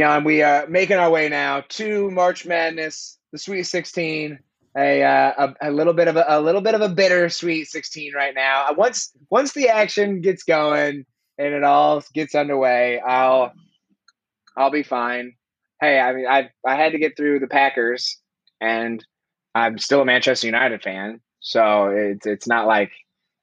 right, Jan, we are making our way now to March Madness, the Sweet 16. A, uh, a, a little bit of a, a little bit of a bitter Sweet 16 right now. Uh, once once the action gets going and it all gets underway, I'll I'll be fine. Hey, I mean, I I had to get through the Packers, and I'm still a Manchester United fan, so it's it's not like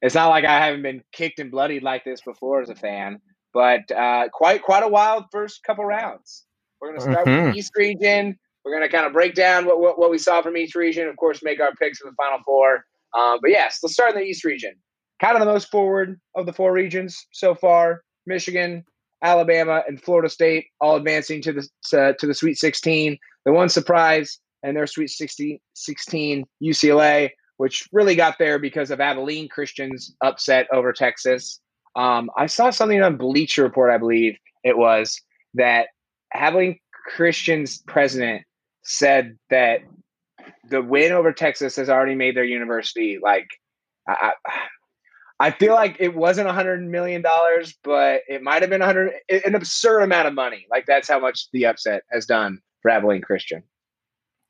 it's not like I haven't been kicked and bloodied like this before as a fan. But uh, quite quite a wild first couple rounds. We're going to start mm-hmm. with the East region. We're going to kind of break down what, what, what, we saw from each region. Of course, make our picks for the final four. Um, but yes, let's start in the East region. Kind of the most forward of the four regions so far. Michigan, Alabama, and Florida State all advancing to the to, to the Sweet 16. The one surprise and their Sweet 16, 16 UCLA, which really got there because of Abilene Christian's upset over Texas. Um, I saw something on Bleacher Report, I believe it was, that Abilene Christian's president said that the win over Texas has already made their university like I, I feel like it wasn't a hundred million dollars, but it might have been hundred an absurd amount of money. Like that's how much the upset has done for Abilene Christian.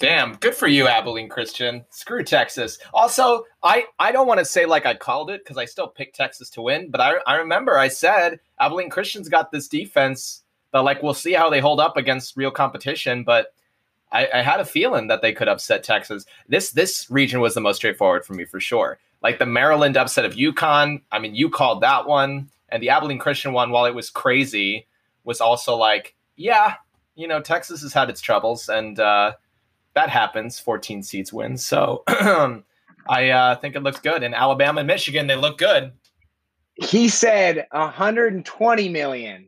Damn, good for you, Abilene Christian. Screw Texas. Also, I, I don't want to say like I called it because I still picked Texas to win, but I, I remember I said Abilene Christian's got this defense that like we'll see how they hold up against real competition, but I, I had a feeling that they could upset Texas. This this region was the most straightforward for me for sure. Like the Maryland upset of UConn. I mean, you called that one, and the Abilene Christian one, while it was crazy, was also like, yeah, you know, Texas has had its troubles, and uh, that happens. 14 seats win. So I uh, think it looks good. And Alabama and Michigan, they look good. He said 120 million.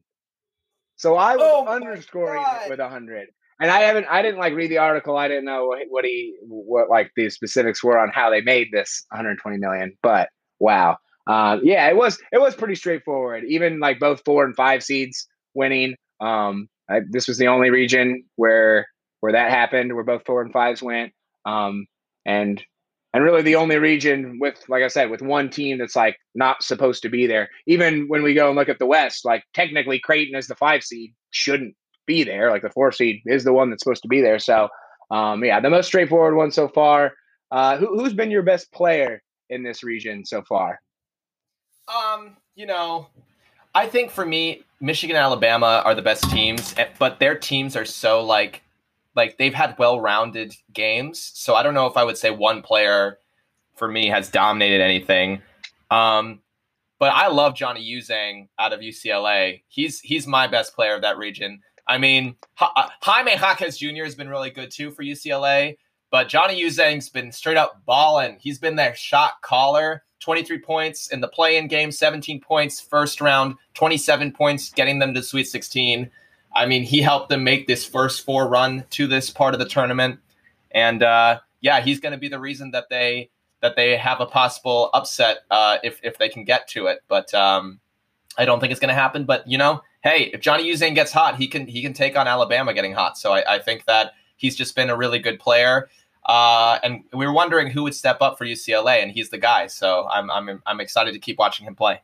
So I was oh underscoring it with 100. And I haven't, I didn't like read the article. I didn't know what he, what like the specifics were on how they made this 120 million. But wow, uh, yeah, it was, it was pretty straightforward. Even like both four and five seeds winning. Um, I, this was the only region where where that happened, where both four and fives went. Um, and and really the only region with, like I said, with one team that's like not supposed to be there. Even when we go and look at the West, like technically Creighton as the five seed shouldn't be there. Like the four seed is the one that's supposed to be there. So um, yeah, the most straightforward one so far. Uh, who, who's been your best player in this region so far? Um, you know, I think for me, Michigan, and Alabama are the best teams, eh, but their teams are so like like they've had well-rounded games. So I don't know if I would say one player for me has dominated anything. Um, but I love Johnny Juzang out of UCLA. He's he's my best player of that region. I mean, uh, Jaime Jaquez Jr. has been really good too for UCLA, but Johnny Juzang's been straight up balling. He's been their shot caller. 23 points in the play-in game, 17 points first round, 27 points getting them to Sweet 16. I mean, he helped them make this first four run to this part of the tournament, and uh, yeah, he's going to be the reason that they that they have a possible upset uh, if if they can get to it. But um, I don't think it's going to happen. But you know, hey, if Johnny Juzang gets hot, he can he can take on Alabama getting hot. So I, I think that he's just been a really good player. Uh, and we were wondering who would step up for UCLA, and he's the guy. So I'm I'm I'm excited to keep watching him play.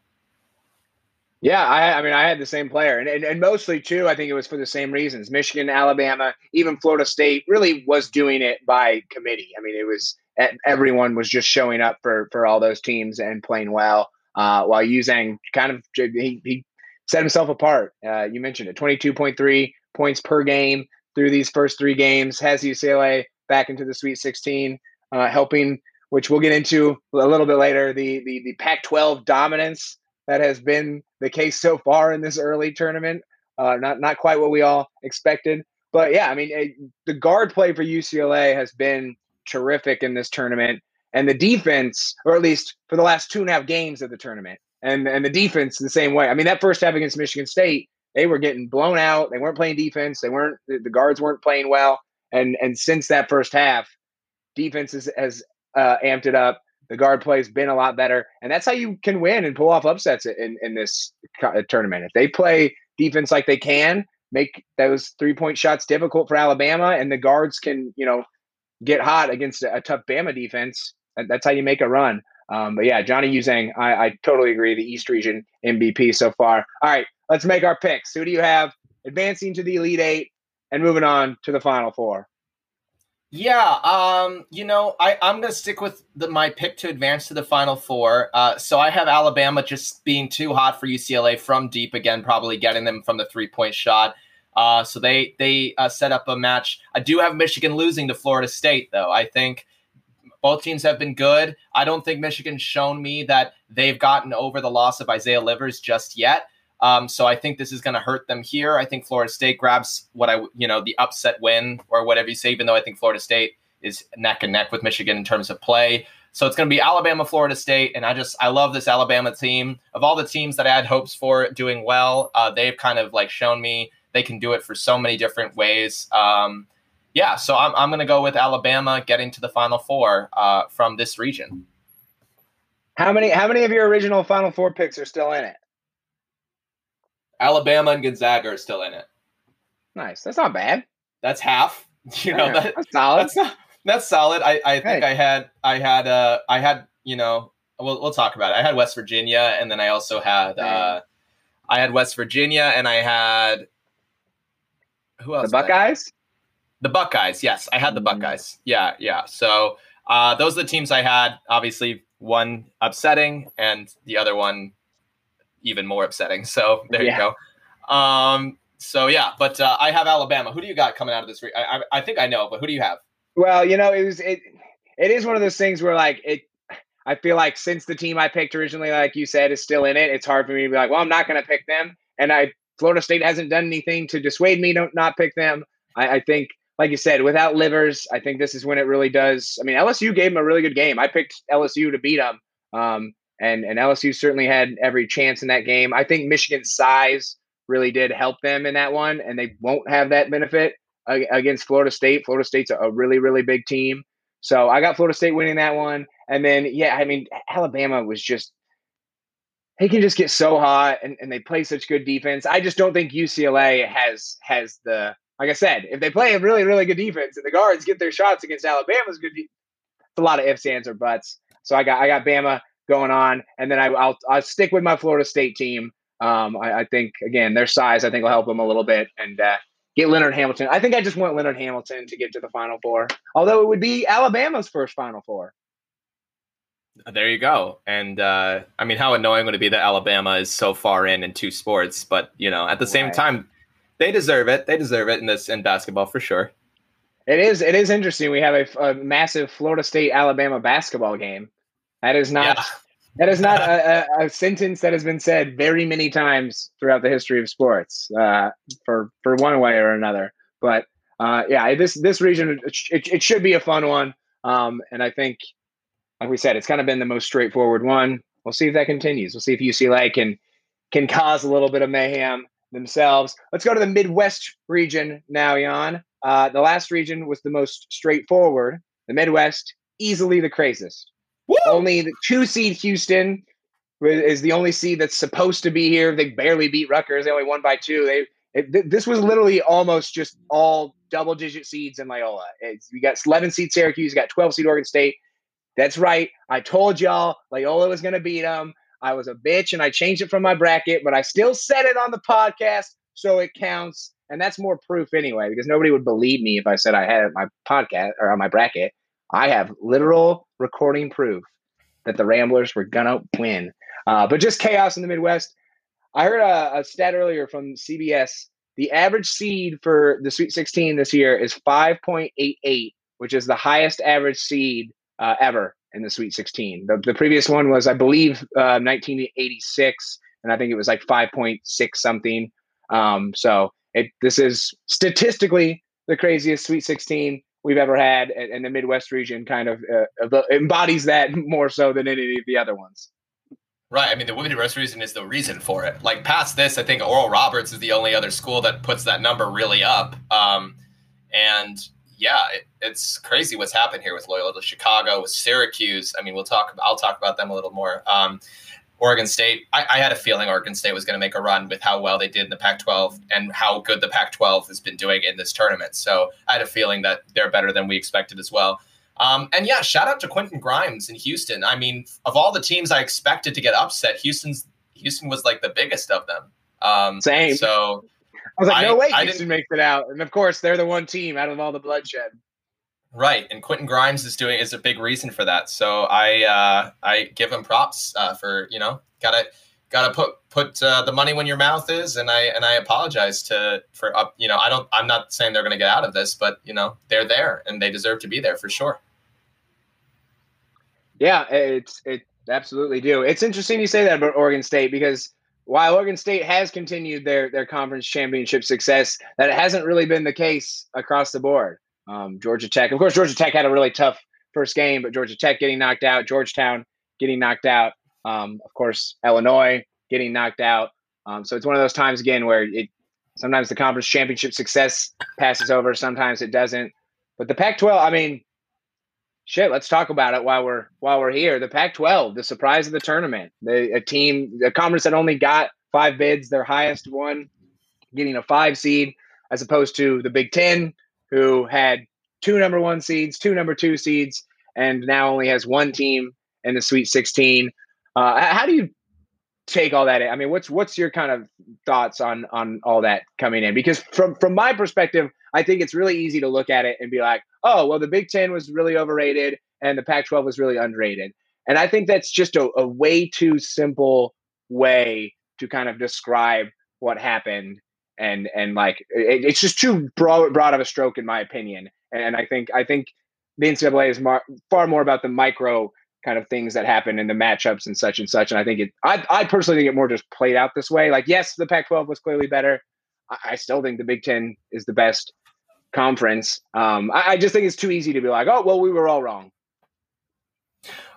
Yeah, I, I, mean, I had the same player, and, and, and mostly too, I think it was for the same reasons. Michigan, Alabama, even Florida State really was doing it by committee. I mean, it was everyone was just showing up for for all those teams and playing well. Uh, while Juzang kind of he, he set himself apart. Uh, you mentioned it, twenty two point three points per game through these first three games. Has UCLA back into the Sweet Sixteen, uh, helping, which we'll get into a little bit later. The the the Pac twelve dominance that has been the case so far in this early tournament. Uh, not not quite what we all expected, but yeah, I mean it, the guard play for UCLA has been terrific in this tournament, and the defense, or at least for the last two and a half games of the tournament, and and the defense the same way. I mean that first half against Michigan State, they were getting blown out. They weren't playing defense. They weren't the guards weren't playing well, and and since that first half, defense has, has uh, amped it up. The guard play has been a lot better, and that's how you can win and pull off upsets in in this uh, tournament. If they play defense like they can, make those three point shots difficult for Alabama, and the guards can you know get hot against a, tough Bama defense. That's how you make a run. Um, but yeah, Johnny Juzang, I, I totally agree. The East Region MVP so far. All right, let's make our picks. Who do you have advancing to the Elite Eight and moving on to the Final Four. Yeah, um, you know, I, I'm going to stick with the, my pick to advance to the Final Four. Uh, so I have Alabama just being too hot for UCLA from deep again, probably getting them from the three point shot. Uh, so they they uh, set up a match. I do have Michigan losing to Florida State, though. I think both teams have been good. I don't think Michigan's shown me that they've gotten over the loss of Isaiah Livers just yet. Um, so I think this is going to hurt them here. I think Florida State grabs what I, you know, the upset win or whatever you say, even though I think Florida State is neck and neck with Michigan in terms of play. So it's going to be Alabama, Florida State, and I just I love this Alabama team. Of all the teams that I had hopes for doing well, uh, they've kind of like shown me they can do it for so many different ways. Um, yeah, so I'm I'm going to go with Alabama getting to the Final Four uh, from this region. How many how many of your original Final Four picks are still in it? Alabama and Gonzaga are still in it. Nice. That's not bad. That's half. You know, yeah, that, that's solid. That's not, that's solid. I, I think Hey. I had I had uh I had, you know, we'll we'll talk about it. I had West Virginia and then I also had uh I had West Virginia and I had who else? the did I have? Buckeyes. The Buckeyes, yes. I had the Mhm. Buckeyes. Yeah, yeah. So uh those are the teams I had. Obviously, one upsetting and the other one even more upsetting. So there Yeah. you go. Um so yeah, but uh, I have Alabama. Who do you got coming out of this? Re- I, I I think I know, but who do you have? Well, you know, it was it. It is one of those things where like it. I feel like since the team I picked originally, like you said, is still in it, it's hard for me to be like, well, I'm not going to pick them. And I Florida State hasn't done anything to dissuade me to not pick them. I, I think, like you said, without Livers, I think this is when it really does. I mean, LSU gave them a really good game. I picked LSU to beat them, um, and and LSU certainly had every chance in that game. I think Michigan's size really did help them in that one, and they won't have that benefit against Florida State. Florida State's a, really, really big team. So I got Florida State winning that one. And then, yeah, I mean, Alabama was just, they can just get so hot and, and they play such good defense. I just don't think UCLA has, has the, like I said, if they play a really, really good defense and the guards get their shots against Alabama's good, de- it's a lot of ifs, ands, or buts. So I got, I got Bama going on. And then I, I'll, I'll stick with my Florida State team. Um, I, I think, again, their size, I think will help them a little bit. And, uh, get Leonard Hamilton. I think I just want Leonard Hamilton to get to the Final Four, although it would be Alabama's first Final Four. There you go. And uh, I mean, how annoying would it be that Alabama is so far in in two sports? But you know, at the same Right. time, they deserve it. They deserve it in this in basketball for sure. It is. It is interesting. We have a, a massive Florida State Alabama basketball game. That is not. Yeah. That is not a, a, a sentence that has been said very many times throughout the history of sports, uh, for for one way or another. But uh, yeah, this this region it, it, should be a fun one. Um, and I think, like we said, it's kind of been the most straightforward one. We'll see if that continues. We'll see if UCLA can can cause a little bit of mayhem themselves. Let's go to the Midwest region now, Jan. Uh, the last region was the most straightforward. The Midwest, easily the craziest. Only the two seed Houston is the only seed that's supposed to be here. They barely beat Rutgers. They only won by two. They it, this was literally almost just all double digit seeds in Loyola. It's, you got 11 seed Syracuse, you got 12 seed Oregon State. That's right. I told y'all Loyola was going to beat them. I was a bitch and I changed it from my bracket, but I still said it on the podcast, so it counts. And that's more proof anyway, because nobody would believe me if I said I had it on my podcast or on my bracket. I have literal recording proof that the Ramblers were gonna win. Uh, but just chaos in the Midwest. I heard a, a stat earlier from CBS. The average seed for the Sweet 16 this year is 5.88, which is the highest average seed uh, ever in the Sweet 16. The, the previous one was, I believe, uh, 1986, and I think it was like 5.6 something. Um, so it this is statistically the craziest Sweet 16 we've ever had, and, the Midwest region kind of uh, embodies that more so than any of the other ones. Right. I mean, the Women's Rest reason is the reason for it. Like past this, I think Oral Roberts is the only other school that puts that number really up. Um, and yeah, it, it's crazy what's happened here with Loyola Chicago, with Syracuse. I mean, we'll talk. I'll talk about them a little more. Um, Oregon State. I, I had a feeling Oregon State was going to make a run with how well they did in the Pac-12 and how good the Pac-12 has been doing in this tournament. So I had a feeling that they're better than we expected as well. Um, and yeah, shout out to Quentin Grimes in Houston. I mean, of all the teams I expected to get upset, Houston's Houston was like the biggest of them. Um, Same. So I was like, no I, way I Houston makes it out. And of course, they're the one team out of all the bloodshed. Right, and Quentin Grimes is doing is a big reason for that. So I uh, I give him props uh, for you know gotta gotta put put uh, the money when your mouth is, and I and I apologize to for up you know I don't I'm not saying they're gonna get out of this, but you know they're there and they deserve to be there for sure. Yeah, it's it absolutely do. It's interesting you say that about Oregon State because while Oregon State has continued their their conference championship success, that hasn't really been the case across the board. Um, Georgia Tech, of course, Georgia Tech had a really tough first game, but Georgia Tech getting knocked out, Georgetown getting knocked out, um, of course, Illinois getting knocked out. Um, so it's one of those times again where it sometimes the conference championship success passes over, sometimes it doesn't. But the Pac-12, I mean, shit, let's talk about it while we're while we're here. The Pac-12, the surprise of the tournament, the a team, a conference that only got five bids, their highest one, getting a five seed, as opposed to the Big Ten, who had two number one seeds, two number two seeds, and now only has one team in the Sweet 16. Uh, how do you take all that in? I mean, what's what's your kind of thoughts on on all that coming in? Because from from my perspective, I think it's really easy to look at it and be like, oh, well, the Big Ten was really overrated and the Pac-12 was really underrated. And I think that's just a, a way too simple way to kind of describe what happened and and like it, it's just too broad, broad of a stroke in my opinion. And I think I think the NCAA is mar- far more about the micro kind of things that happen in the matchups and such and such. And I think it, I, I personally think it more just played out this way. Like, yes, the Pac-12 was clearly better. I, I still think the Big Ten is the best conference. Um, I, I just think it's too easy to be like, oh, well, we were all wrong.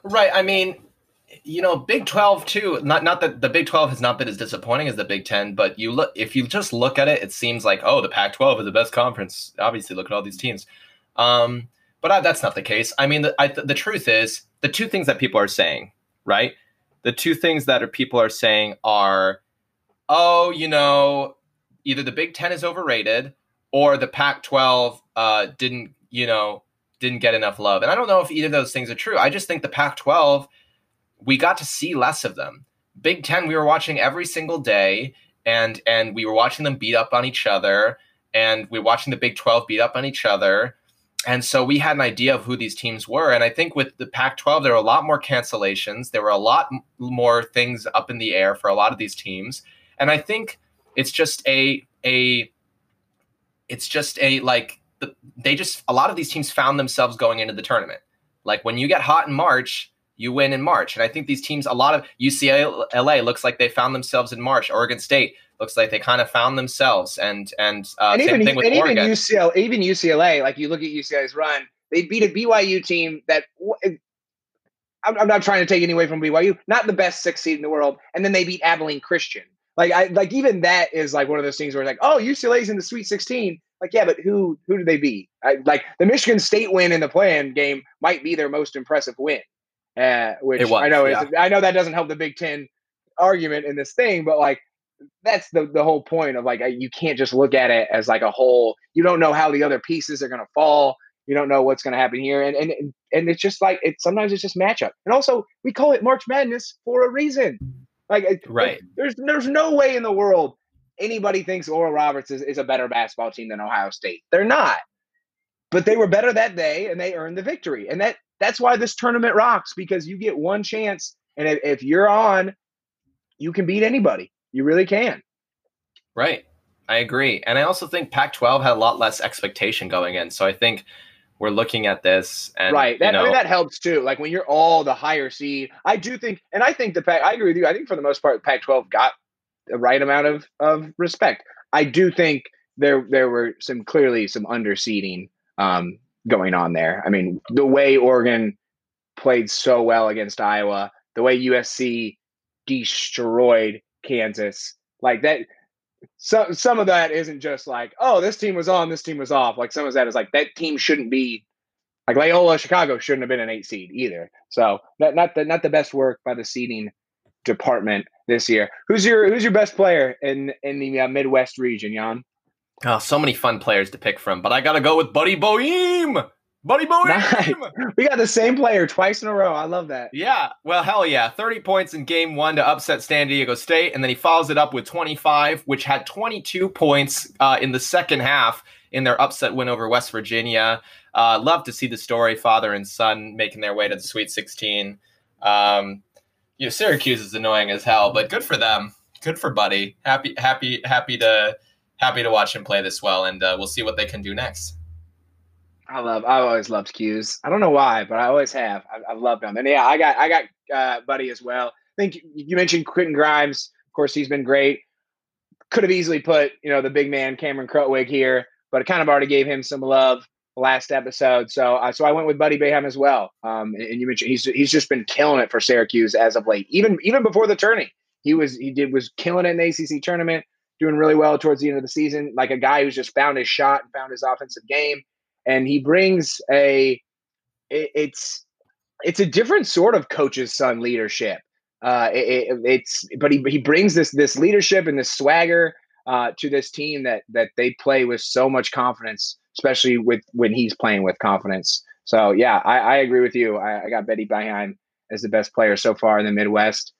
Right. I mean, you know, Big 12 too, not not that the Big 12 has not been as disappointing as the Big 10, but you look if you just look at it, it seems like, oh, the Pac-12 is the best conference. Obviously, look at all these teams. Um, but I, that's not the case. I mean, the, I, the truth is, the two things that people are saying, right? The two things that are, people are saying are, oh, you know, either the Big 10 is overrated or the Pac-12 uh, didn't, you know, didn't get enough love. And I don't know if either of those things are true. I just think the Pac-12 – we got to see less of them. Big Ten, we were watching every single day, and and we were watching them beat up on each other, and we were watching the Big Twelve beat up on each other, and so we had an idea of who these teams were. And I think with the Pac-12, there were a lot more cancellations. There were a lot more things up in the air for a lot of these teams, and I think it's just a a it's just a like they just a lot of these teams found themselves going into the tournament. Like when you get hot in March, you win in March. And I think these teams, a lot of UCLA looks like they found themselves in March. Oregon State looks like they kind of found themselves. And and, uh, and even, and even UCLA, even UCLA, like you look at UCLA's run, they beat a BYU team that I'm, I'm not trying to take any away from BYU, not the best six seed in the world, and then they beat Abilene Christian. Like I like even that is like one of those things where it's like, oh, UCLA's in the Sweet 16. Like, yeah, but who who do they beat? I, like the Michigan State win in the play-in game might be their most impressive win uh, which was, I know yeah. is I know that doesn't help the Big Ten argument in this thing, but like that's the the whole point of like you can't just look at it as like a whole. You don't know how the other pieces are going to fall. You don't know what's going to happen here, and and and it's just like it. Sometimes it's just matchup, and also we call it March Madness for a reason. Like right, there's there's no way in the world anybody thinks Oral Roberts is, is a better basketball team than Ohio State. They're not. But they were better that day and they earned the victory. And that that's why this tournament rocks because you get one chance, and if, if you're on, you can beat anybody. You really can. Right. I agree. And I also think Pac 12 had a lot less expectation going in. So I think we're looking at this and right that, you know, I mean, that helps too like when you're all the higher seed i do think and i think the pac i agree with you i think for the most part pac 12 got the right amount of of respect i do think there there were some clearly some underseeding um going on there. I mean, the way Oregon played so well against Iowa, the way USC destroyed Kansas, like that. So, some of that isn't just like, oh, this team was on, this team was off. Like some of that is like that team shouldn't be like Loyola Chicago shouldn't have been an eight seed either. So not not the not the best work by the seeding department this year. Who's your who's your best player in in the uh, Midwest region, Jan? Oh, so many fun players to pick from, but I gotta go with Buddy Boeheim. Buddy Boy. Nice. We got the same player twice in a row. I love that. Yeah. Well, hell yeah. 30 points in game one to upset San Diego State. And then he follows it up with 25, which had 22 points uh, in the second half in their upset win over West Virginia. Uh, love to see the story, father and son making their way to the Sweet 16. Um, you know, Syracuse is annoying as hell, but good for them. Good for Buddy. Happy, happy, happy to happy to watch him play this well, and uh, we'll see what they can do next. I love. I always loved 'Cuse. I don't know why, but I always have. I've, I've loved him, and yeah, I got I got uh, Buddy as well. I think you mentioned Quentin Grimes. Of course, he's been great. Could have easily put you know the big man Cameron Krutwig here, but I kind of already gave him some love last episode. So uh, so I went with Buddy Boeheim as well. Um, and, and you mentioned he's he's just been killing it for Syracuse as of late. Even even before the tourney, he was he did was killing it in the ACC tournament, doing really well towards the end of the season. Like a guy who's just found his shot and found his offensive game and he brings a it, it's it's a different sort of coach's son leadership. Uh, it, it's but he he brings this this leadership and this swagger uh, to this team that that they play with so much confidence, especially with when he's playing with confidence. So yeah, I, I agree with you. I, I got Buddy Boeheim as the best player so far in the Midwest.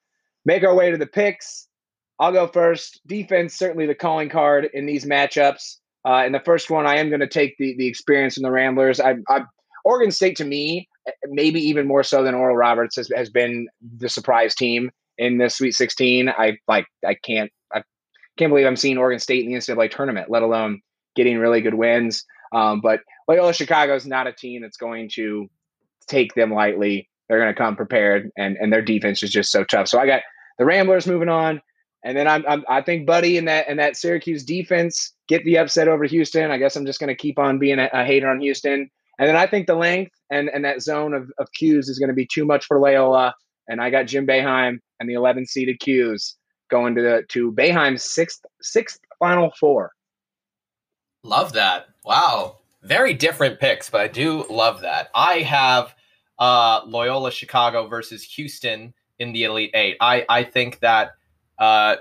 Make our way to the picks. I'll go first. Defense certainly the calling card in these matchups. Uh, in the first one, I am going to take the the experience in the Ramblers. I, I Oregon State to me, maybe even more so than Oral Roberts has, has been the surprise team in the Sweet 16. I like I can't I can't believe I'm seeing Oregon State in the NCAA tournament, let alone getting really good wins. Um, but Loyola Chicago is not a team that's going to take them lightly. They're going to come prepared, and and their defense is just so tough. So I got the Ramblers moving on. And then I'm, I'm, i think Buddy and that and that Syracuse defense get the upset over Houston. I guess I'm just going to keep on being a, a, hater on Houston. And then I think the length and, and that zone of, of 'Cuse is going to be too much for Loyola. And I got Jim Boeheim and the 11 seeded 'Cuse going to the to Boeheim's sixth sixth final four. Love that. Wow. Very different picks, but I do love that. I have uh, Loyola Chicago versus Houston in the Elite Eight. I, I think that uh,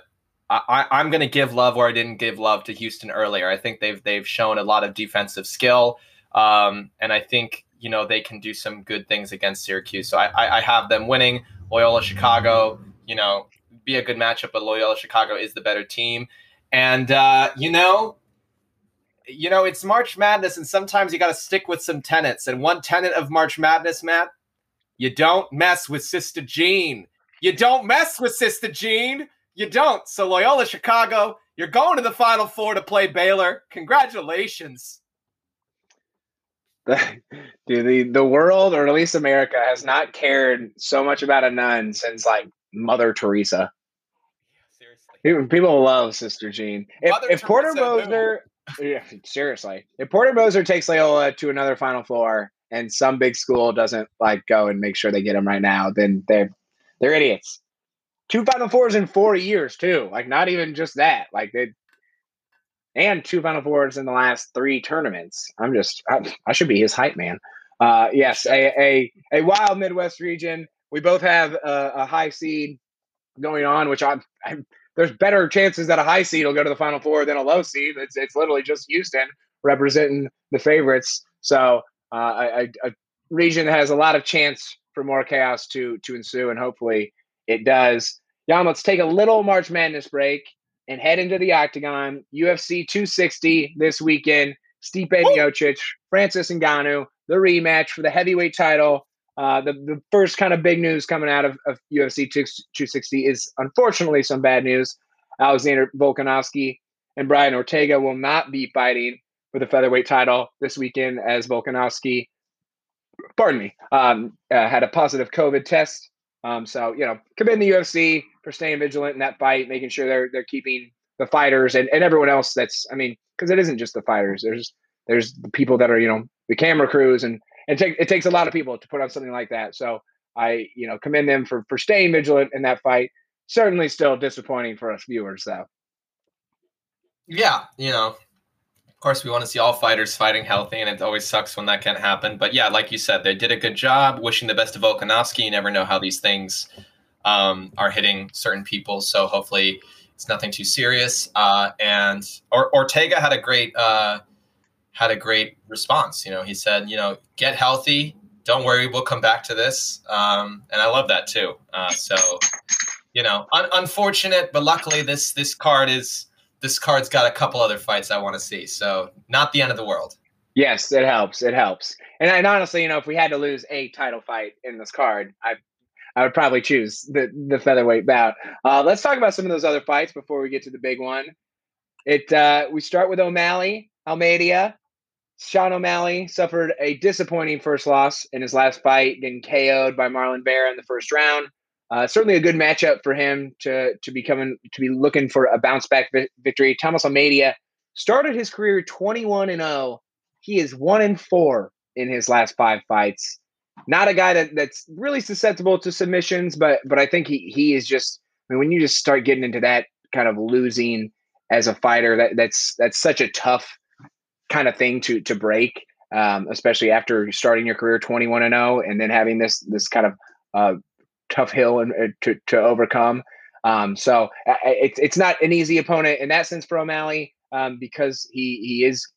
I, I'm going to give love where I didn't give love to Houston earlier. I think they've they've shown a lot of defensive skill, um, and I think you know they can do some good things against Syracuse. So I, I, I have them winning. Loyola Chicago, you know, be a good matchup, but Loyola Chicago is the better team. And uh, you know, you know, it's March Madness, and sometimes you got to stick with some tenets. And one tenet of March Madness, Matt, you don't mess with Sister Jean. You don't mess with Sister Jean. You don't. So Loyola Chicago, you're going to the Final Four to play Baylor. Congratulations. The, dude, the, the world, or at least America, has not cared so much about a nun since like Mother Teresa. seriously. People love Sister Jean. If, if Porter Moser, yeah, seriously, if Porter Moser takes Loyola to another Final Four and some big school doesn't like go and make sure they get him right now, then they're they're idiots two Final Fours in four years too. Like not even just that. Like they and two Final Fours in the last three tournaments. I'm just I, I should be his hype man. Uh, yes, a, a a wild Midwest region. We both have a, a high seed going on, which I'm, I'm, there's better chances that a high seed will go to the Final Four than a low seed. It's it's literally just Houston representing the favorites. So uh, a, a region that has a lot of chance for more chaos to to ensue, and hopefully it does. Jan, let's take a little March Madness break and head into the octagon. UFC 260 this weekend. Stipe Miocic, Francis Ngannou, the rematch for the heavyweight title. Uh, the, the first kind of big news coming out of, of UFC 260 is unfortunately some bad news. Alexander Volkanovski and Brian Ortega will not be fighting for the featherweight title this weekend as Volkanovski, pardon me, um, uh, had a positive COVID test um, so you know, commend the UFC for staying vigilant in that fight, making sure they're they're keeping the fighters and, and everyone else. That's I mean, because it isn't just the fighters. There's there's the people that are you know the camera crews and it take it takes a lot of people to put on something like that. So I you know commend them for for staying vigilant in that fight. Certainly, still disappointing for us viewers though. Yeah, you know, course, we want to see all fighters fighting healthy, and it always sucks when that can't happen. But yeah, like you said, they did a good job. Wishing the best to Volkanovski. You never know how these things um, are hitting certain people, so hopefully it's nothing too serious. Uh, and or, Ortega had a great uh, had a great response. You know, he said, you know, get healthy. Don't worry, we'll come back to this. Um, and I love that too. Uh, so, you know, un- unfortunate, but luckily this this card is this card's got a couple other fights I want to see. So, not the end of the world. Yes, it helps. It helps. And, and honestly, you know, if we had to lose a title fight in this card, I I would probably choose the the featherweight bout. Uh, let's talk about some of those other fights before we get to the big one. It uh, we start with O'Malley, Almeida. Sean O'Malley suffered a disappointing first loss in his last fight, getting KO'd by Marlon Vera in the first round. Uh, certainly a good matchup for him to to be coming to be looking for a bounce back vi- victory. Thomas Almeida started his career 21 and 0. He is 1 and 4 in his last 5 fights not a guy that that's really susceptible to submissions, but but I think he he is just. I mean, when you just start getting into that kind of losing as a fighter, that that's that's such a tough kind of thing to to break, um, especially after starting your career twenty one and zero, oh and then having this this kind of uh, tough hill and uh, to to overcome. Um, so uh, it's it's not an easy opponent in that sense for O'Malley um, because he he is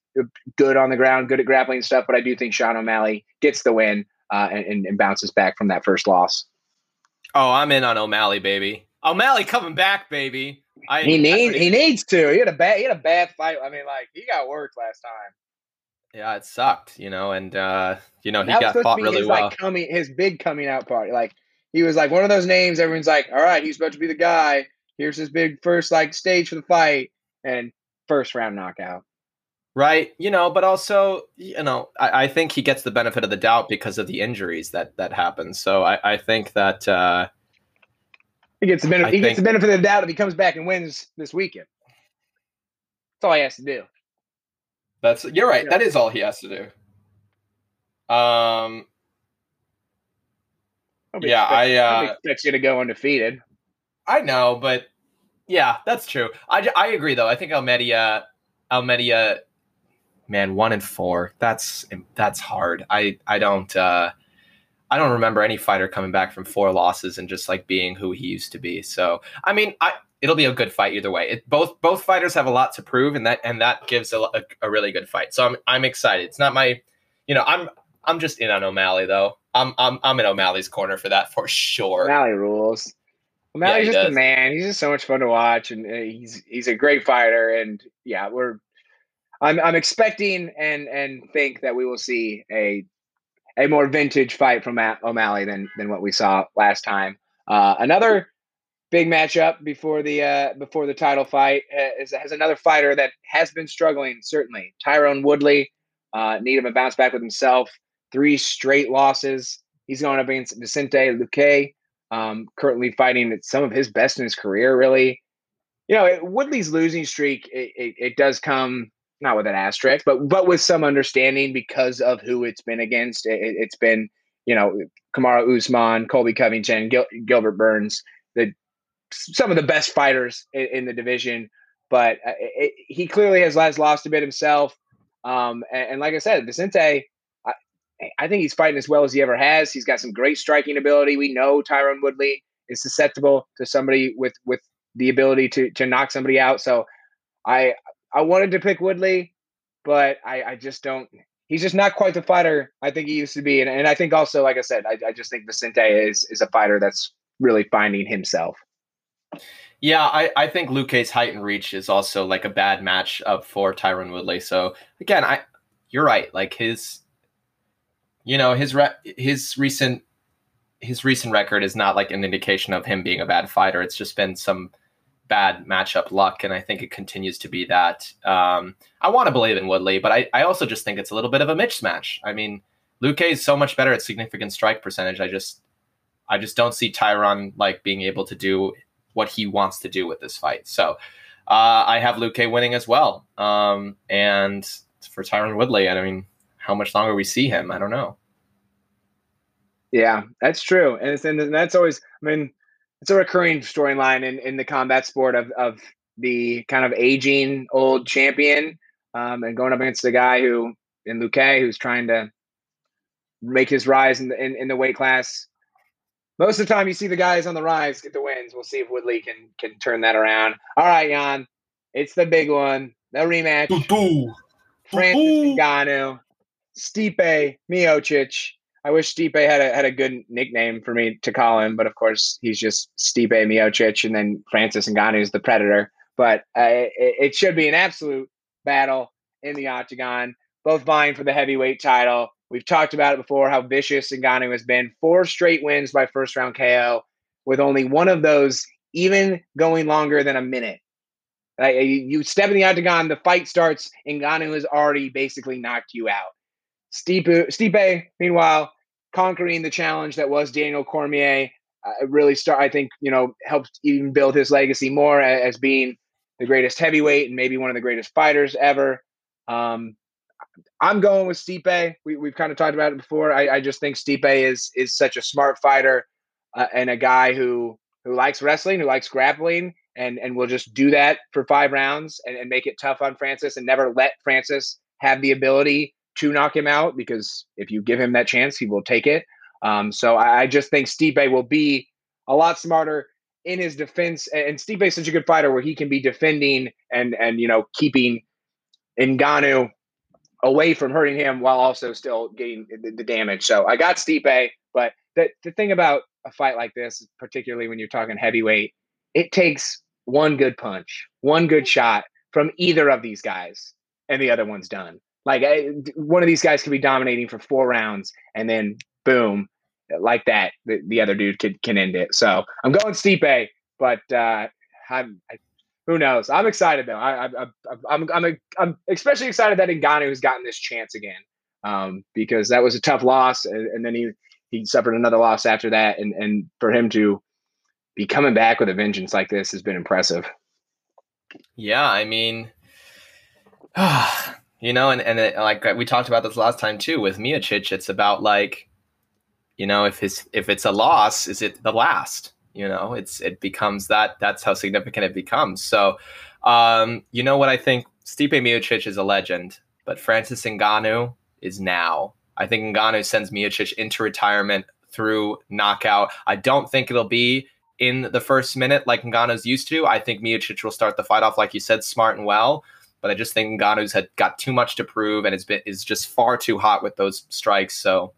good on the ground, good at grappling stuff. But I do think Sean O'Malley gets the win uh, and, and bounces back from that first loss. Oh, I'm in on O'Malley, baby. O'Malley coming back, baby. I, he needs he needs to. He had a bad he had a bad fight. I mean, like he got worked last time. Yeah, it sucked, you know, and uh, you know he got fought really his, well. Like, coming his big coming out party, like he was like one of those names. Everyone's like, all right, he's about to be the guy. Here's his big first like stage for the fight, and first round knockout right? You know, but also, you know, I, I, think he gets the benefit of the doubt because of the injuries that that happen. So I, I think that uh, he gets the benefit. he gets the benefit of the doubt if he comes back and wins this weekend. That's all he has to do. That's you're right. Yeah. That is all he has to do. Um. Yeah, expect, I uh, expect you to go undefeated. I know, but yeah, that's true. I, I agree though. I think Almeida Almeida man, one and four. That's that's hard. I I don't uh, I don't remember any fighter coming back from four losses and just like being who he used to be. So I mean, I it'll be a good fight either way. It, both both fighters have a lot to prove, and that and that gives a, a, a really good fight. So I'm I'm excited. It's not my, you know, I'm I'm just in on O'Malley though. I'm I'm I'm in O'Malley's corner for that for sure. O'Malley rules. O'Malley's yeah, just does. a man. He's just so much fun to watch, and uh, he's he's a great fighter. And yeah, we're I'm I'm expecting and and think that we will see a a more vintage fight from O'Malley than than what we saw last time. Uh, another big matchup before the uh, before the title fight uh, is, has another fighter that has been struggling. Certainly, Tyron Woodley uh, need him to bounce back with himself. Three straight losses. He's going up against Vicente Luque, um, currently fighting some of his best in his career. Really, you know, Woodley's losing streak. It, it, it does come not with an asterisk, but but with some understanding because of who it's been against. It, has been you know Kamaru Usman, Colby Covington, Gil, Gilbert Burns, the some of the best fighters in, in the division. But uh, it, he clearly has lost a bit himself. Um, and, and, like I said, Vicente, I, think he's fighting as well as he ever has. He's got some great striking ability. We know Tyron Woodley is susceptible to somebody with with the ability to to knock somebody out. So I I wanted to pick Woodley, but I, I just don't. He's just not quite the fighter I think he used to be, and, and I think also, like I said, I, I just think Vicente is is a fighter that's really finding himself. Yeah, I, I think Luque's height and reach is also like a bad match up for Tyron Woodley. So again, I you're right. Like his, you know, his re- his recent his recent record is not like an indication of him being a bad fighter. It's just been some bad matchup luck, and I think it continues to be that. Um, I want to believe in Woodley, but I, I also just think it's a little bit of a mismatch. I mean, Luque is so much better at significant strike percentage. I just I just don't see Tyron like being able to do what he wants to do with this fight. So uh, I have Luque winning as well. Um, and for Tyron Woodley, I mean, how much longer we see him, I don't know. Yeah, that's true, and, and that's always. I mean, it's a recurring storyline in, in the combat sport of, of the kind of aging old champion um, and going up against the guy who in Luque who's trying to make his rise in the in, in, the weight class. Most of the time, you see the guys on the rise get the wins. We'll see if Woodley can can turn that around. All right, Jan, it's the big one, the rematch. Francis Ngannou, Stipe Miocic. I wish Stipe had a had a good nickname for me to call him, but of course he's just Stipe Miocic, and then Francis Ngannou is the Predator. But uh, it, it should be an absolute battle in the octagon, both vying for the heavyweight title. We've talked about it before how vicious Ngannou has been. Four straight wins by first round KO, with only one of those even going longer than a minute. You step in the octagon, the fight starts, Ngannou has already basically knocked you out. Stipe, meanwhile, conquering the challenge that was Daniel Cormier, uh, really start. I think you know helped even build his legacy more as, as being the greatest heavyweight and maybe one of the greatest fighters ever. Um, I'm going with Stipe. We, we've kind of talked about it before. I, I just think Stipe is is such a smart fighter uh, and a guy who who likes wrestling, who likes grappling, and and will just do that for five rounds and, and make it tough on Francis and never let Francis have the ability to knock him out because if you give him that chance, he will take it. Um, so I, I just think Stipe will be a lot smarter in his defense. And Stipe is such a good fighter where he can be defending and and you know keeping Ngannou away from hurting him while also still getting the, the damage. So I got Stipe, but the the thing about a fight like this, particularly when you're talking heavyweight, it takes one good punch, one good shot from either of these guys, and the other one's done. Like I, one of these guys could be dominating for four rounds, and then boom, like that, the, the other dude can can end it. So I'm going Stipe, but uh, I'm, I, who knows? I'm excited though. I, I, I I'm I'm I'm especially excited that Ngannou has gotten this chance again, um, because that was a tough loss, and, and then he he suffered another loss after that, and and for him to be coming back with a vengeance like this has been impressive. Yeah, I mean, you know, and and it, like we talked about this last time too with Miocic. It's about like, you know, if his if it's a loss, is it the last? You know, it's it becomes that. That's how significant it becomes. So, um, you know what I think? Stipe Miocic is a legend, but Francis Ngannou is now. I think Ngannou sends Miocic into retirement through knockout. I don't think it'll be in the first minute like Ngannou's used to. I think Miocic will start the fight off, like you said, smart and well. But I just think Ngannou's had got too much to prove and it's been is just far too hot with those strikes. So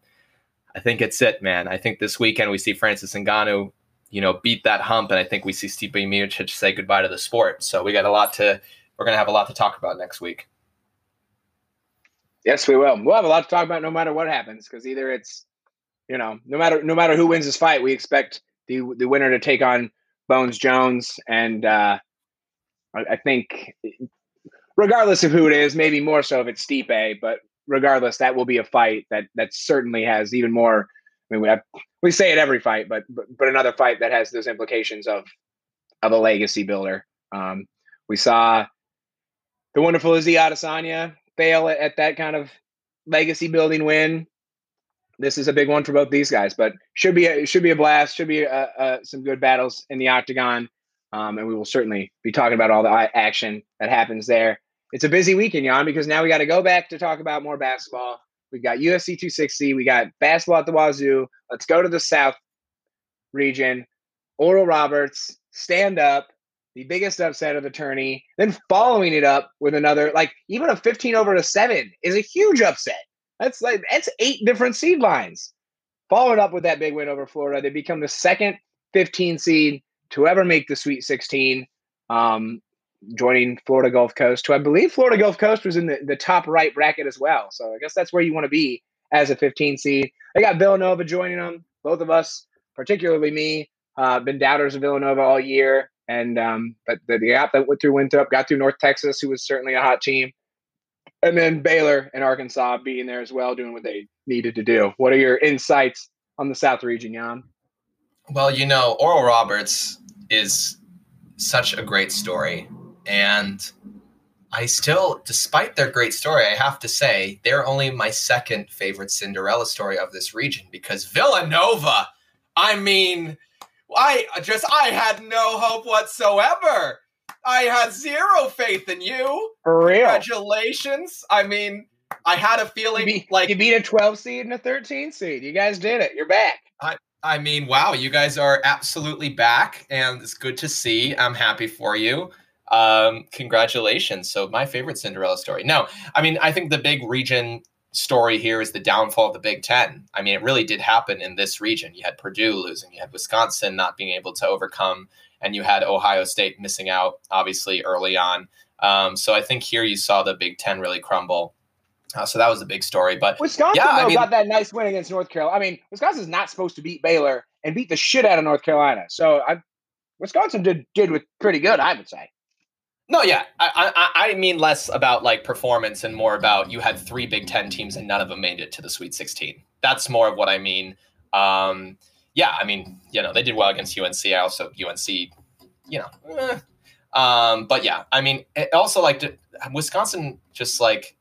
I think it's it, man. I think this weekend we see Francis Ngannou, you know, beat that hump, and I think we see Stipe Miocic say goodbye to the sport. So we got a lot to we're gonna have a lot to talk about next week. Yes, we will. We'll have a lot to talk about no matter what happens, because either it's you know, no matter no matter who wins this fight, we expect the the winner to take on Bones Jones, and uh, I think regardless of who it is, maybe more so if it's Stipe, but regardless, that will be a fight that that certainly has even more. I mean, we have, we say it every fight, but, but but another fight that has those implications of of a legacy builder. Um, we saw the wonderful Izzy Adesanya fail at, at that kind of legacy building win this is a big one for both these guys, but should be a, should be a blast. Should be a, a, some good battles in the octagon, um, and we will certainly be talking about all the action that happens there. It's a busy weekend, Jan, because now we got to go back to talk about more basketball. We've got UFC 260. We got basketball at the Wazoo. Let's go to the South region. Oral Roberts, stand up, the biggest upset of the tourney. Then following it up with another, like even a 15 over to seven is a huge upset. That's like that's eight different seed lines. Followed up with that big win over Florida, they become the second 15 seed to ever make the Sweet 16, um, joining Florida Gulf Coast, who I believe Florida Gulf Coast was in the, the top right bracket as well. So I guess that's where you want to be as a 15 seed. They got Villanova joining them. Both of us, particularly me, uh, been doubters of Villanova all year. And um, but the, the app that went through Winthrop, got through North Texas, who was certainly a hot team and then Baylor and Arkansas being there as well, doing what they needed to do. What are your insights on the South region, Jan? Well, you know, Oral Roberts is such a great story. And I still, despite their great story, I have to say they're only my second favorite Cinderella story of this region because Villanova, I mean, I just, I had no hope whatsoever. I had zero faith in you. For real. Congratulations. I mean, I had a feeling you beat, like you beat a 12 seed and a 13 seed. You guys did it. You're back. I I mean, wow, you guys are absolutely back and it's good to see. I'm happy for you. Um, congratulations. So my favorite Cinderella story. No, I mean I think the big region story here is the downfall of the Big Ten. I mean, it really did happen in this region. You had Purdue losing, you had Wisconsin not being able to overcome, and you had Ohio State missing out, obviously, early on. Um, so I think here you saw the Big Ten really crumble. Uh, so that was the big story. But Wisconsin yeah, though, I mean, got that nice win against North Carolina. I mean, Wisconsin's not supposed to beat Baylor and beat the shit out of North Carolina. So I, Wisconsin did did with pretty good, I would say. No, yeah, I, I I mean less about like performance and more about you had three Big Ten teams and none of them made it to the Sweet Sixteen. That's more of what I mean. Um, yeah, I mean, you know, they did well against UNC. I also UNC, you know, eh. um, but yeah, I mean, also like Wisconsin, just like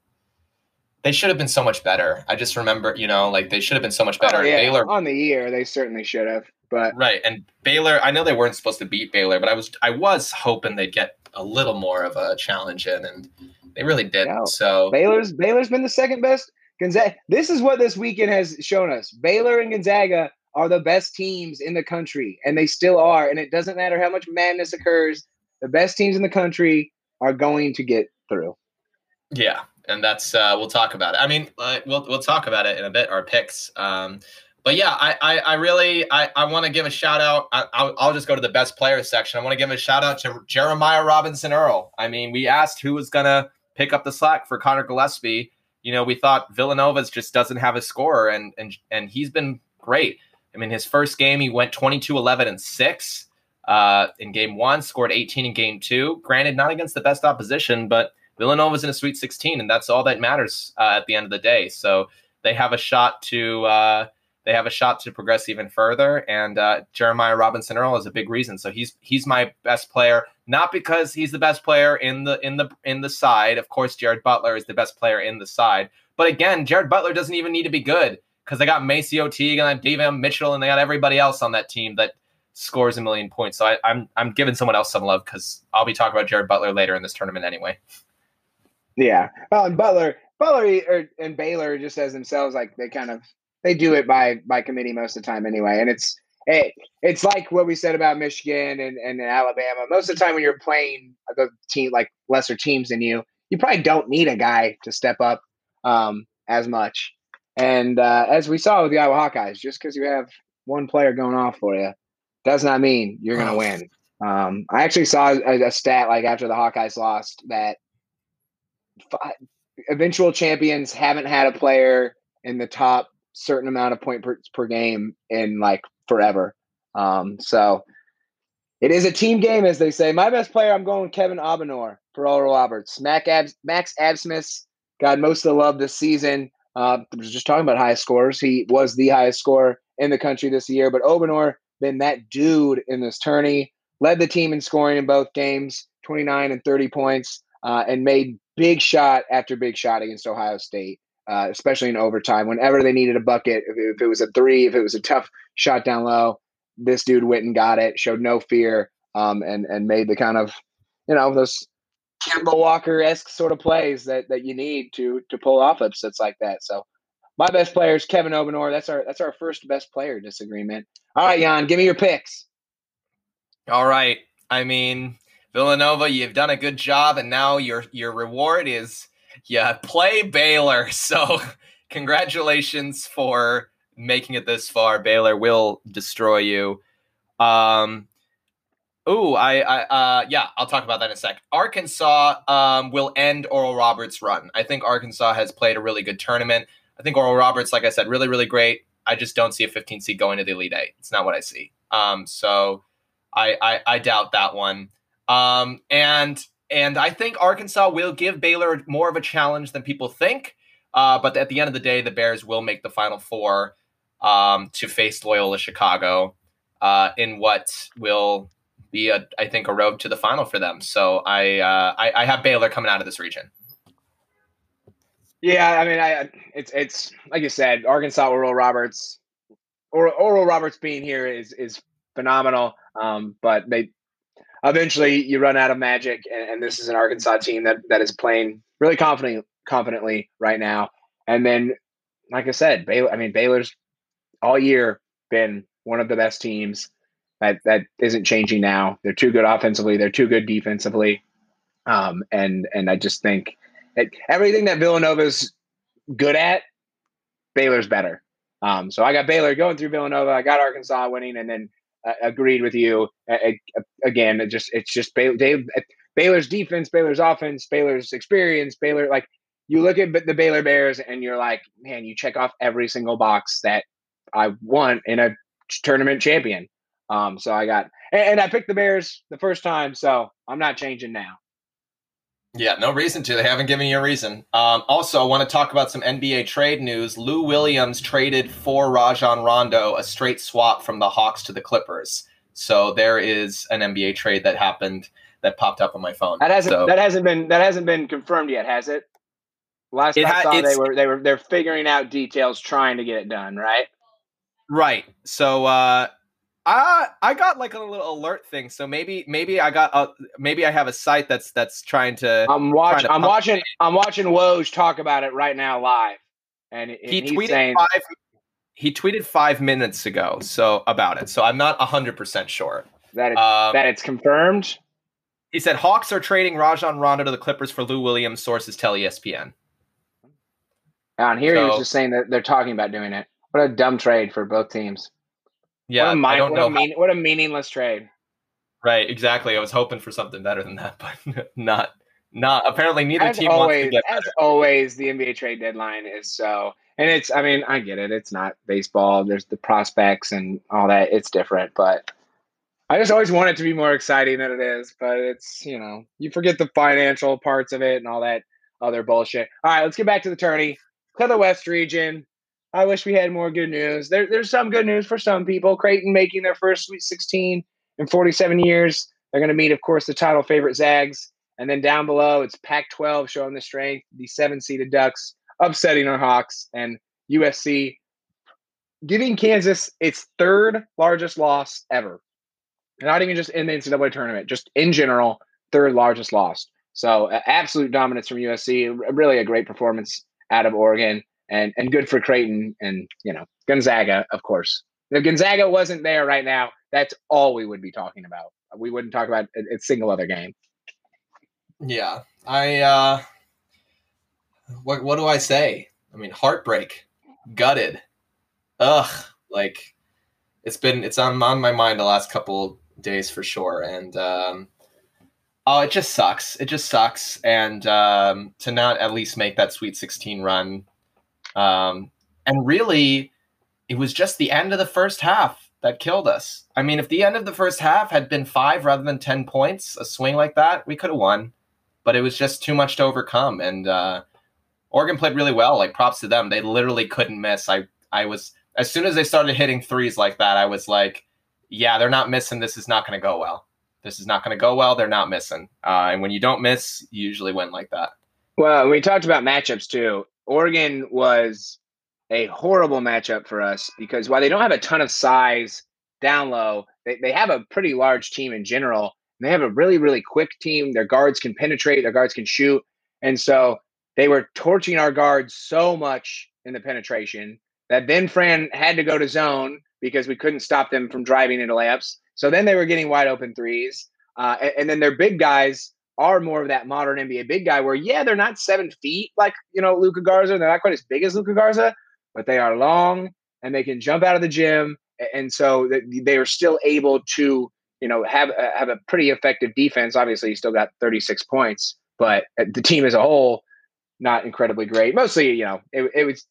they should have been so much better. I just remember, you know, like they should have been so much better. Oh, yeah. Baylor on the year, they certainly should have. But right, and Baylor, I know they weren't supposed to beat Baylor, but I was I was hoping they'd get a little more of a challenge in, and they really didn't. So Baylor's Baylor's been the second best. Gonzaga. This is what this weekend has shown us. Baylor and Gonzaga are the best teams in the country, and they still are. And it doesn't matter how much madness occurs. The best teams in the country are going to get through. Yeah, and that's uh, we'll talk about it. I mean, uh, we'll we'll talk about it in a bit. Our picks. Um, but yeah, I I, I really I, I want to give a shout out. I, will I'll just go to the best players section. I want to give a shout out to Jeremiah Robinson Earl. I mean, we asked who was gonna pick up the slack for Connor Gillespie. You know, we thought Villanova's just doesn't have a scorer, and and and he's been great. I mean, his first game he went 22, 11, and six. Uh, in game one, scored 18 in game two. Granted, not against the best opposition, but Villanova's in a Sweet 16, and that's all that matters uh, at the end of the day. So they have a shot to uh, they have a shot to progress even further. And uh, Jeremiah Robinson Earl is a big reason. So he's he's my best player, not because he's the best player in the in the in the side. Of course, Jared Butler is the best player in the side. But again, Jared Butler doesn't even need to be good because they got MaCio Teague and Davion Mitchell, and they got everybody else on that team that scores a million points. So I, I'm I'm giving someone else some love because I'll be talking about Jared Butler later in this tournament anyway. Yeah. Well, and Butler, Butler or, and Baylor just as themselves, like they kind of they do it by by committee most of the time anyway. And it's it, it's like what we said about Michigan and, and Alabama. Most of the time when you're playing the team like lesser teams than you, you probably don't need a guy to step up um, as much. And uh, as we saw with the Iowa Hawkeyes, just because you have one player going off for you does not mean you're going to win. Um, I actually saw a, a, stat like after the Hawkeyes lost that eventual champions haven't had a player in the top certain amount of point per, per game in like forever. Um, so it is a team game, as they say. My best player, I'm going Kevin Obanor for Oral Roberts. Mac Ab- Max Abmas got most of the love this season. Uh, was just talking about high scores. He was the highest scorer in the country this year, but Obanor been that dude in this tourney. Led the team in scoring in both games, 29 and 30 points, uh, and made big shot after big shot against Ohio State, uh, especially in overtime. Whenever they needed a bucket, if, if, it was a three, if it was a tough shot down low, this dude went and got it, showed no fear, um, and and made the kind of you know those Kemba Walker esque sort of plays that that you need to to pull off upsets like that. So my best player is Kevin Obanor. That's our that's our first best player disagreement. All right, Jan, give me your picks. All right. I mean, Villanova, you've done a good job, and now your your reward is you play Baylor. So congratulations for making it this far. Baylor will destroy you. Um, Oh, I, I, uh, yeah, I'll talk about that in a sec. Arkansas um, will end Oral Roberts' run. I think Arkansas has played a really good tournament. I think Oral Roberts, like I said, really, really great. I just don't see a 15 seed going to the Elite Eight. It's not what I see. Um, so I, I, I doubt that one. Um, and and I think Arkansas will give Baylor more of a challenge than people think. Uh, but at the end of the day, the Bears will make the Final Four um, to face Loyola Chicago uh, in what will be, a, I think, a road to the final for them. So I, uh, I, I have Baylor coming out of this region. Yeah, I mean, I it's it's like you said, Arkansas Oral Roberts, or Oral Roberts being here is is phenomenal. Um, but they eventually you run out of magic, and, and, this is an Arkansas team that that is playing really confidently confidently right now. And then, like I said, Baylor. I mean, Baylor's all year been one of the best teams. That that isn't changing now. They're too good offensively. They're too good defensively. Um, and and I just think everything that Villanova's good at, Baylor's better. Um, so I got Baylor going through Villanova. I got Arkansas winning, and then uh, agreed with you uh, again. It just it's just Baylor, Baylor's defense, Baylor's offense, Baylor's experience, Baylor like you look at the Baylor Bears and you're like, man, you check off every single box that I want in a tournament champion. Um, so I got and, and I picked the Bears the first time, so I'm not changing now. Yeah, no reason to. They haven't given you a reason. Um, also, I want to talk about some NBA trade news. Lou Williams traded for Rajon Rondo, a straight swap from the Hawks to the Clippers. So there is an NBA trade that happened that popped up on my phone. That hasn't so, that hasn't been that hasn't been confirmed yet, has it? Last I saw, they were they were they're figuring out details, trying to get it done. Right. Right. So uh, I I got like a little alert thing, so maybe maybe I got a, maybe I have a site that's that's trying to. I'm watching. I'm watching. I'm watching Woj talk about it right now live, and, and he tweeted saying, five. He tweeted five minutes ago, so about it. So I'm not hundred percent sure that it's, um, that it's confirmed. He said Hawks are trading Rajon Rondo to the Clippers for Lou Williams. Sources tell ESPN. On here, so, he was just saying that they're talking about doing it. What a dumb trade for both teams. Yeah, what a, mind, I don't what know. A mean, what a meaningless trade. Right, exactly. I was hoping for something better than that, but not. Not apparently neither as team always, wants to get As better. always, the NBA trade deadline is so, and it's. I mean, I get it. It's not baseball. There's the prospects and all that. It's different, but I just always want it to be more exciting than it is. But it's you know you forget the financial parts of it and all that other bullshit. All right, let's get back to the tourney. Clear the West region. I wish we had more good news. There, there's some good news for some people. Creighton making their first Sweet 16 in 47 years. They're going to meet, of course, the title favorite Zags. And then down below, it's Pac 12 showing the strength. The seven seeded Ducks upsetting our Hawks and USC giving Kansas its third largest loss ever. Not even just in the NCAA tournament, just in general, third largest loss. So, uh, absolute dominance from USC. Really a great performance out of Oregon and and good for Creighton and you know Gonzaga, of course. If Gonzaga wasn't there right now, that's all we would be talking about. We wouldn't talk about a, a single other game. Yeah, I. uh What what do I say? I mean, heartbreak, gutted, ugh. Like it's been it's on on my mind the last couple days for sure, and um, oh, it just sucks. It just sucks, and um, to not at least make that Sweet Sixteen run um, and really, it was just the end of the first half that killed us. I mean, if the end of the first half had been five rather than 10 points, a swing like that, we could have won. But it was just too much to overcome. And uh, Oregon played really well. Like, props to them. They literally couldn't miss. I, I was, as soon as they started hitting threes like that, I was like, yeah, they're not missing. This is not going to go well. This is not going to go well. They're not missing. Uh, and when you don't miss, you usually win like that. Well, we talked about matchups too. Oregon was a horrible matchup for us because while they don't have a ton of size down low, they, they have a pretty large team in general. They have a really, really quick team. Their guards can penetrate, their guards can shoot. And so they were torching our guards so much in the penetration that then Fran had to go to zone because we couldn't stop them from driving into layups. So then they were getting wide open threes. Uh, and, and then their big guys are more of that modern NBA big guy where, yeah, they're not seven feet like, you know, Luka Garza. They're not quite as big as Luka Garza, but they are long and they can jump out of the gym. And so they are still able to, you know, have, uh, have a pretty effective defense. Obviously, you still got 36 points, but uh, the team as a whole, not incredibly great. Mostly, you know, it, it was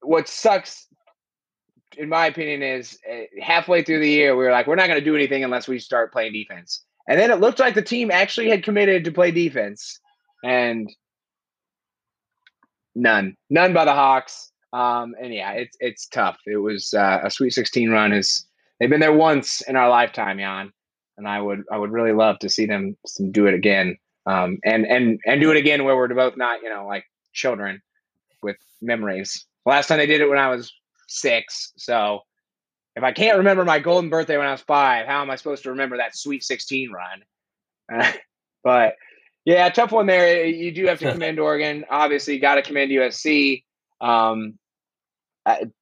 what sucks in my opinion, is uh, halfway through the year, we were like, we're not going to do anything unless we start playing defense. And then it looked like the team actually had committed to play defense, and none, none by the Hawks. Um, and yeah, it's it's tough. It was uh, a Sweet 16 run. Is they've been there once in our lifetime, Jan, and I would I would really love to see them do it again. Um, and and and do it again where we're both not you know like children with memories. Last time they did it when I was six, so if I can't remember my golden birthday when I was five, how am I supposed to remember that Sweet 16 run? Uh, but yeah, tough one there. You do have to commend Oregon. Obviously, got to commend USC. Um,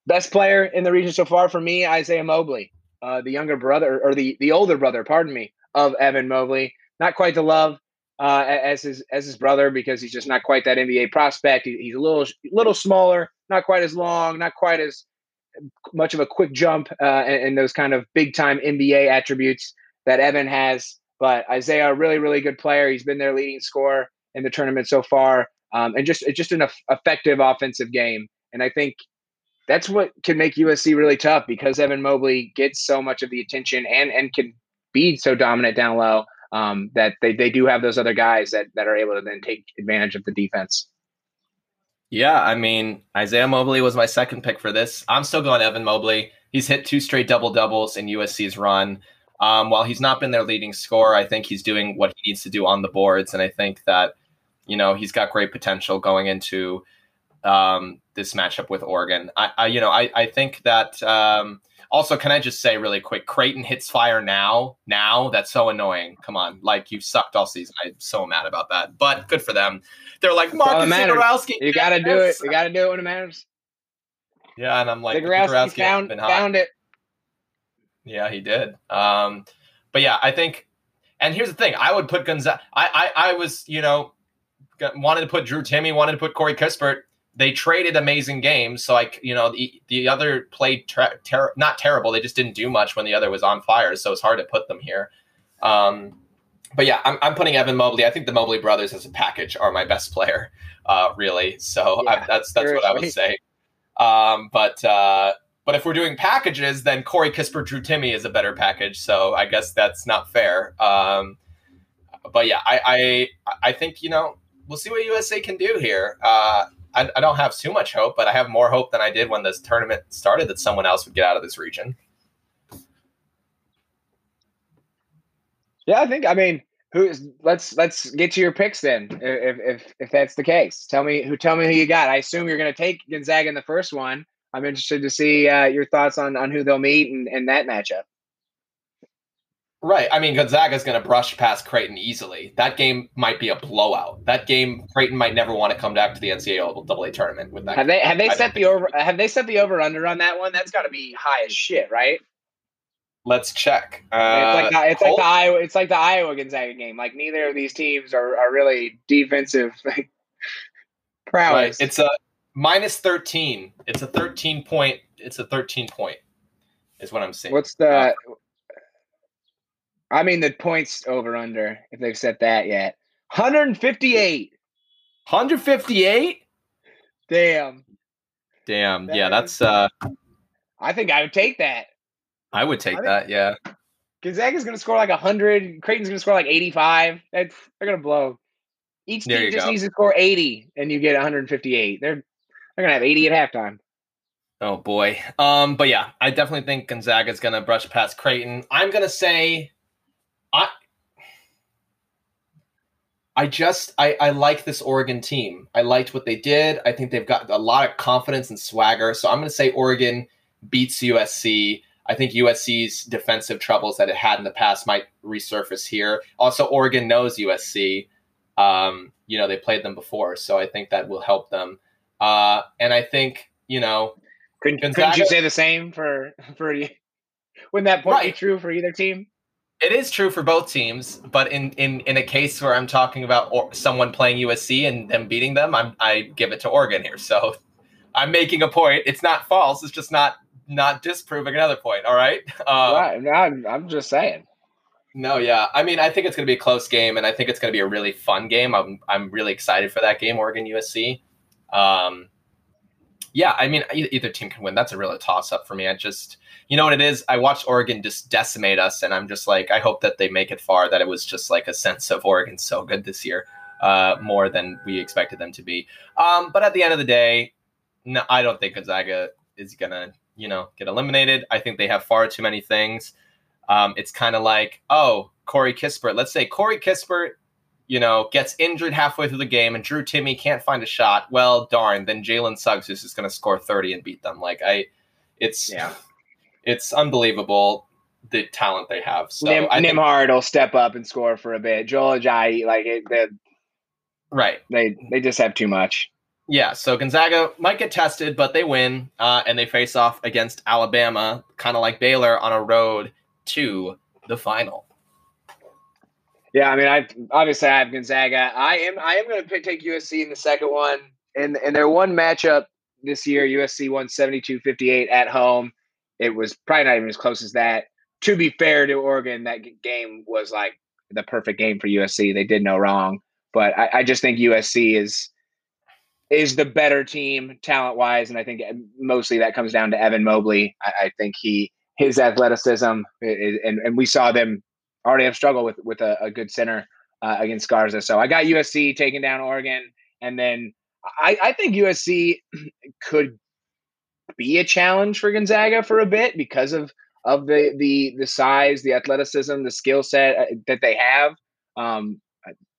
best player in the region so far for me, Isaiah Mobley, uh, the younger brother or the the older brother, pardon me, of Evan Mobley. not quite the love uh, as his as his brother because he's just not quite that NBA prospect. He, he's a little little smaller, not quite as long, not quite as much of a quick jump uh, and, and those kind of big time NBA attributes that Evan has. But Isaiah, a really really good player. He's been their leading scorer in the tournament so far, um, and just just an effective offensive game. And I think that's what can make USC really tough because Evan Mobley gets so much of the attention and and can be so dominant down low um, that they, they do have those other guys that that are able to then take advantage of the defense. Yeah, I mean Isaiah Mobley was my second pick for this. I'm still going Evan Mobley. He's hit two straight double doubles in USC's run. Um, while he's not been their leading scorer, I think he's doing what he needs to do on the boards, and I think that you know he's got great potential going into um, this matchup with Oregon. I, I, you know, I, I think that. Um, also, can I just say really quick, Creighton hits fire now. Now that's so annoying. Come on, like you've sucked all season. I'm so mad about that. But good for them. They're like Marcus Zegarowski. You got to do it. You got to do it when it matters. Yeah, and I'm like Zegarowski found, found it. Yeah, he did. Um, but yeah, I think. And here's the thing: I would put Gonzaga. I, I, I was, you know, wanted to put Drew Timme, wanted to put Corey Kispert they traded amazing games. So like you know the the other played ter- ter- not terrible. They just didn't do much when the other was on fire. So it's hard to put them here. Um, but yeah, I'm, I'm putting Evan Mobley. I think the Mobley brothers as a package are my best player, uh, really. So yeah, I, that's that's what I would say. Um, but uh, but if we're doing packages, then Corey Kispert, Drew Timme is a better package. So I guess that's not fair. Um, but yeah, I, I I think you know we'll see what USA can do here. Uh, I, I don't have too much hope, but I have more hope than I did when this tournament started that someone else would get out of this region. Yeah, I think. I mean, who is? Let's let's get to your picks then. If if if that's the case, tell me who. Tell me who you got. I assume you're going to take Gonzaga in the first one. I'm interested to see uh, your thoughts on on who they'll meet and, and that matchup. Right. I mean, Gonzaga is going to brush past Creighton easily. That game might be a blowout. That game, Creighton might never want to come back to the NCAA double A tournament with that. Have they have they I set the over have they set the over under on that one? That's got to be high as shit, right? Let's check. Uh, it's like the, it's like the Iowa it's like the Iowa Gonzaga game. Like neither of these teams are, are really defensive prowess. Right. It's a minus thirteen. It's a thirteen point. It's a thirteen point. Is what I'm saying. What's the uh, I mean the points over under if they've set that yet. 158. 158? Damn. Damn. That yeah, that's uh I think I would take that. I would take I that, yeah. Gonzaga's gonna score like 100. Creighton's gonna score like 85. That's they're gonna blow. Each team just go. needs to score 80 and you get 158. They're they're gonna have 80 at halftime. Oh boy. Um, but yeah, I definitely think Gonzaga's gonna brush past Creighton. I'm gonna say I I just I, I like this Oregon team. I liked what they did. I think they've got a lot of confidence and swagger. So I'm going to say Oregon beats USC. I think USC's defensive troubles that it had in the past might resurface here. Also, Oregon knows USC. Um, you know they played them before, so I think that will help them. Uh, and I think you know, couldn't, Gonzaga, couldn't you say the same for for wouldn't that point right. be true for either team? It is true for both teams, but in in in a case where I'm talking about or, someone playing USC and them beating them, I'm I give it to Oregon here. So I'm making a point. It's not false. It's just not not disproving another point. All right. Um, right. I'm, I'm just saying. No, yeah. I mean, I think it's going to be a close game, and I think it's going to be a really fun game. I'm I'm really excited for that game, Oregon USC. Um, yeah, I mean, either team can win. That's a real toss up for me. I just you know what it is? I watched Oregon just decimate us, and I'm just like, I hope that they make it far. That it was just like a sense of Oregon so good this year, uh, more than we expected them to be. Um, but at the end of the day, no, I don't think Gonzaga is gonna, you know, get eliminated. I think they have far too many things. Um, it's kind of like, oh, Corey Kispert. Let's say Corey Kispert, you know, gets injured halfway through the game, and Drew Timme can't find a shot. Well, darn, then Jalen Suggs is just going to score thirty and beat them. Like I, it's yeah it's unbelievable the talent they have. So Nim, Nembhard will step up and score for a bit. Joel Ayayi, like it, they, right, they they just have too much. Yeah, so Gonzaga might get tested, but they win, uh, and they face off against Alabama, kind of like Baylor on a road to the final. Yeah, I mean, I obviously I have Gonzaga. I am I am going to take USC in the second one, and and their one matchup this year, USC won 72-58 at home. It was probably not even as close as that. To be fair to Oregon, that game was like the perfect game for USC. They did no wrong, but I, I just think USC is is the better team talent wise, and I think um, mostly that comes down to Evan Mobley. I, I think he his athleticism, is, and and we saw them already have struggled with with a, a good center uh, against Garza. So I got USC taking down Oregon, and then I, I think USC could be a challenge for Gonzaga for a bit because of of the the the size, the athleticism, the skill set uh, that they have. Um,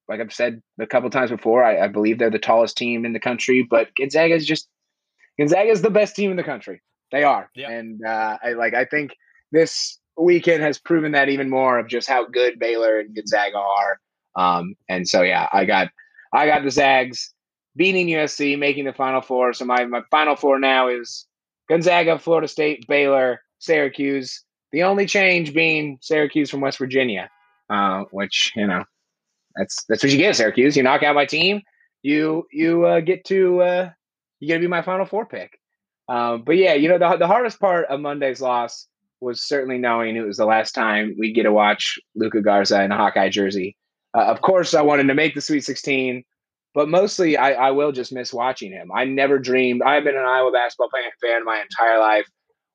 like I've said a couple times before, I, I, believe they're the tallest team in the country, but Gonzaga is just Gonzaga is the best team in the country. They are, yep. and uh, I like I think this weekend has proven that even more of just how good Baylor and Gonzaga are. Um, and so yeah, I got I got the Zags beating USC, making the Final Four. So my my Final Four now is Gonzaga, Florida State, Baylor, Syracuse. The only change being Syracuse from West Virginia, uh, which you know that's that's what you get, Syracuse. You knock out my team, you you uh, get to uh, you get to be my Final Four pick. Um, but yeah, you know the the hardest part of Monday's loss was certainly knowing it was the last time we'd get to watch Luka Garza in a Hawkeye jersey. Uh, of course, I wanted to make the Sweet 16, but mostly I, I will just miss watching him. I never dreamed. I've been an Iowa basketball fan my entire life.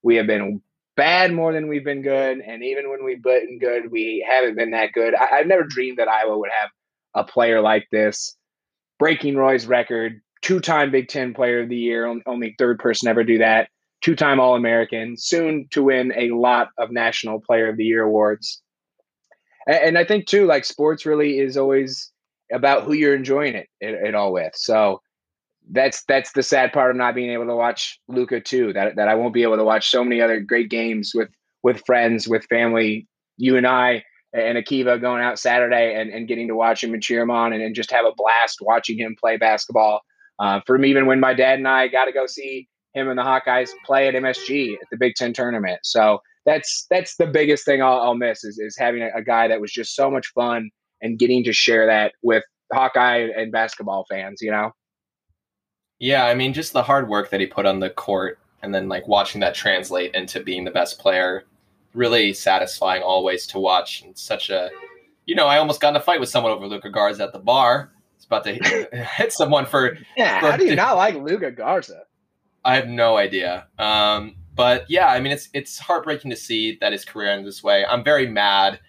We have been bad more than we've been good, and even when we've been good, we haven't been that good. I, I've never dreamed that Iowa would have a player like this, breaking Roy's record, two-time Big Ten Player of the Year, only third person ever do that two time All American, soon to win a lot of National Player of the Year awards. And, and, I think, too, like sports really is always about who you're enjoying it, it, it all with. So that's that's the sad part of not being able to watch Luka too. That that I won't be able to watch so many other great games with with friends, with family. You and I and Akiva going out Saturday and, and getting to watch him and cheer him on and, and just have a blast watching him play basketball. Uh, from even when my dad and I got to go see him and the Hawkeyes play at MSG at the Big Ten tournament. So that's that's the biggest thing I'll, I'll miss is, is having a, a, guy that was just so much fun and getting to share that with Hawkeye and basketball fans. You know. Yeah, I mean, just the hard work that he put on the court, and then like watching that translate into being the best player, really satisfying always to watch. And such a, you know, I almost got in a fight with someone over Luka Garza at the bar. It's about to hit someone for. Yeah, for, how do you not like Luka Garza? I have no idea. Um, but yeah, I mean, it's it's heartbreaking to see that his career ends this way. I'm very mad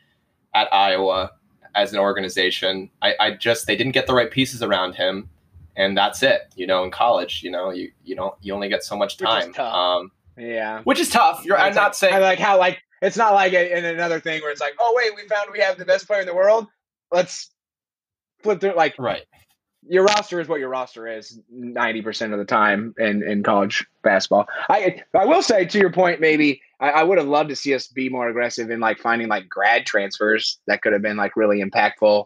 at Iowa as an organization. I, I just they didn't get the right pieces around him, and that's it. You know, in college, you know, you you know, you only get so much time. Um, yeah, which is tough. You're. I'm not saying I like how like it's not like a, in another thing where it's like, oh wait, we found we have the best player in the world. Let's flip through. Like right your roster is what your roster is 90% of the time in, in college basketball. I I will say to your point, maybe I, I, would have loved to see us be more aggressive in like finding like grad transfers that could have been like really impactful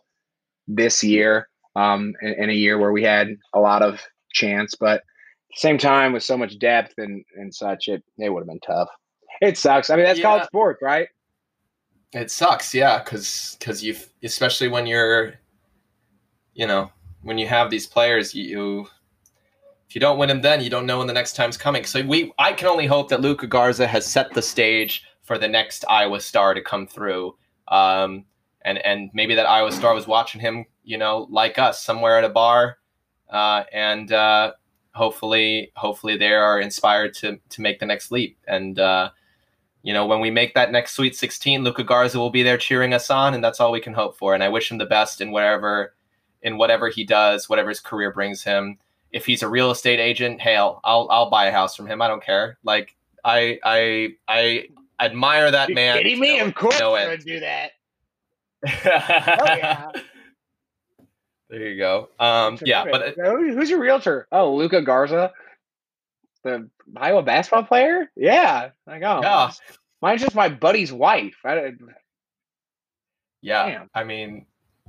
this year, um, in, in a year where we had a lot of chance, but same time with so much depth and, and such, it, it would have been tough. It sucks. I mean, that's yeah. college sports, right? It sucks. Yeah. Cause, cause you, especially when you're, you know, when you have these players, you if you don't win them then, you don't know when the next time's coming. So we I can only hope that Luka Garza has set the stage for the next Iowa star to come through. Um, and and maybe that Iowa star was watching him, you know, like us somewhere at a bar, uh, and uh, hopefully hopefully they are inspired to to make the next leap. And uh, you know, when we make that next Sweet 16, Luka Garza will be there cheering us on, and that's all we can hope for. And I wish him the best in wherever in whatever he does, whatever his career brings him. If he's a real estate agent, hail, I'll I'll buy a house from him. I don't care. Like I I I admire that You're man. Kidding me? No, of course no I would do that. oh, yeah. There you go. Um, yeah, but who's your realtor? Oh, Luka Garza, the Iowa basketball player. Yeah, like oh, yeah. mine's just my buddy's wife. I, yeah, Damn. I mean,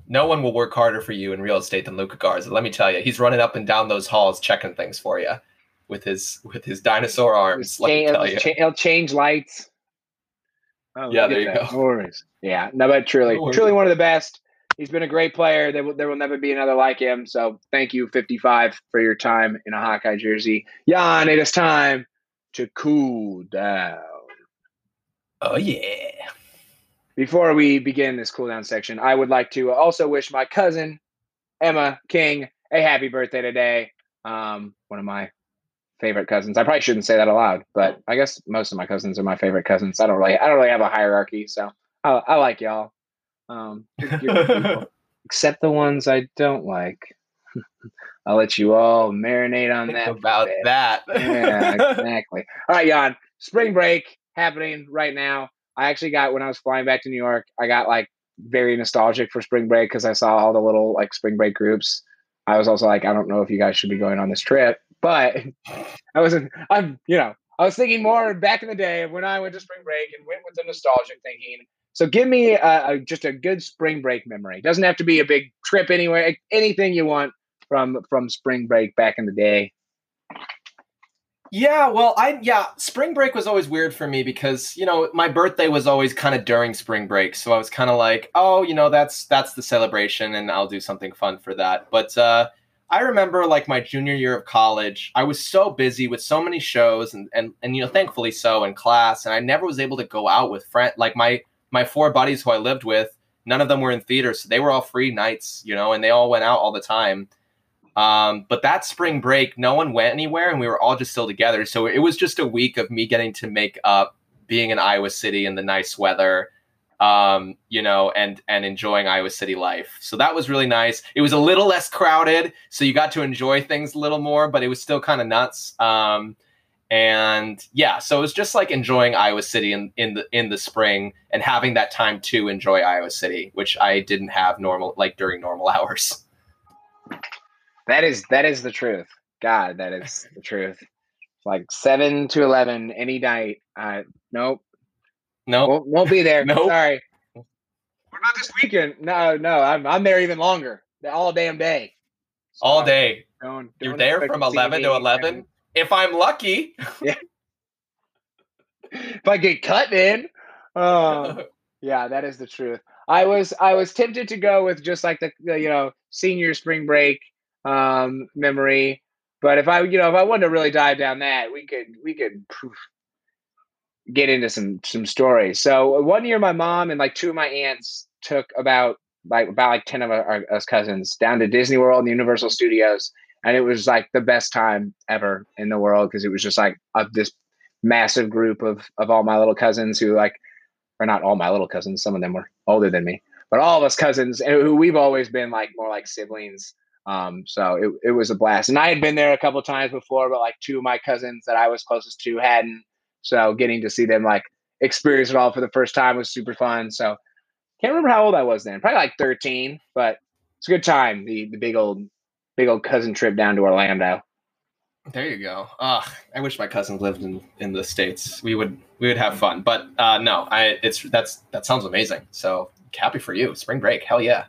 no one will work harder for you in real estate than Luka Garza. Let me tell you, he's running up and down those halls checking things for you with his with his dinosaur arms. Let me tell you, he'll change lights. Oh, yeah, there you that. go. No. Yeah, no, but truly, no truly one of the best. He's been a great player. There will, there will never be another like him. So thank you, 55, for your time in a Hawkeye jersey. Jan, it is time to cool down. Oh yeah. Before we begin this cool down section, I would like to also wish my cousin Emma King a happy birthday today. Um, one of my favorite cousins. I probably shouldn't say that aloud, but I guess most of my cousins are my favorite cousins. I don't really, I don't really have a hierarchy, so I, I like y'all. Um, except the ones I don't like. I'll let you all marinate on Think that. about bit. that. yeah, exactly. All right, Jan. Spring break happening right now. I actually got when I was flying back to New York. I got like very nostalgic for spring break because I saw all the little like spring break groups. I was also like, I don't know if you guys should be going on this trip, but I wasn't. I'm, you know, I was thinking more back in the day when I went to spring break and went with the nostalgic thinking. So give me a, a, just a good spring break memory. Doesn't have to be a big trip anywhere. Anything you want from from spring break back in the day. Yeah, well, I yeah, spring break was always weird for me because you know my birthday was always kind of during spring break, so I was kind of like, oh, you know, that's that's the celebration, and I'll do something fun for that. But uh, I remember like my junior year of college, I was so busy with so many shows, and and and you know, thankfully so in class, and I never was able to go out with friend like my my four buddies who I lived with. None of them were in theater, so they were all free nights, you know, and they all went out all the time. Um, but that spring break, no one went anywhere, and we were all just still together. So it was just a week of me getting to make up being in Iowa City in the nice weather, um, you know, and and enjoying Iowa City life. So that was really nice. It was a little less crowded, so you got to enjoy things a little more, but it was still kind of nuts. Um, and yeah, so it was just like enjoying Iowa City in, in the in the spring and having that time to enjoy Iowa City, which I didn't have normal like during normal hours. That is that is the truth. God, that is the truth. Like seven to eleven any night. Uh, nope, No, won't, won't be there. Nope. Sorry. What about this weekend? No, no, I'm I'm there even longer. All damn day. all So, day. Don't, You're there from 11 to 11. If I'm lucky. yeah. If I get cut in, uh, yeah, that is the truth. I was I was tempted to go with just like the, the you know senior spring break um, memory, but if I you know if I wanted to really dive down that, we could we could get into some some stories. So one year, my mom and like two of my aunts took about like about like ten of our, us cousins down to Disney World and Universal Studios, and it was like the best time ever in the world because it was just like of this massive group of of all my little cousins who like or not all my little cousins some of them were older than me but all of us cousins who we've always been like more like siblings um so it, it was a blast and i had been there a couple times before but like two of my cousins that i was closest to hadn't so getting to see them like experience it all for the first time was super fun so can't remember how old i was then probably like 13 but it's a good time the the big old big old cousin trip down to orlando There you go. Ugh, I wish my cousins lived in, in the states. We would we would have fun. But uh, no, I it's that's that sounds amazing. So happy for you. Spring break. Hell yeah.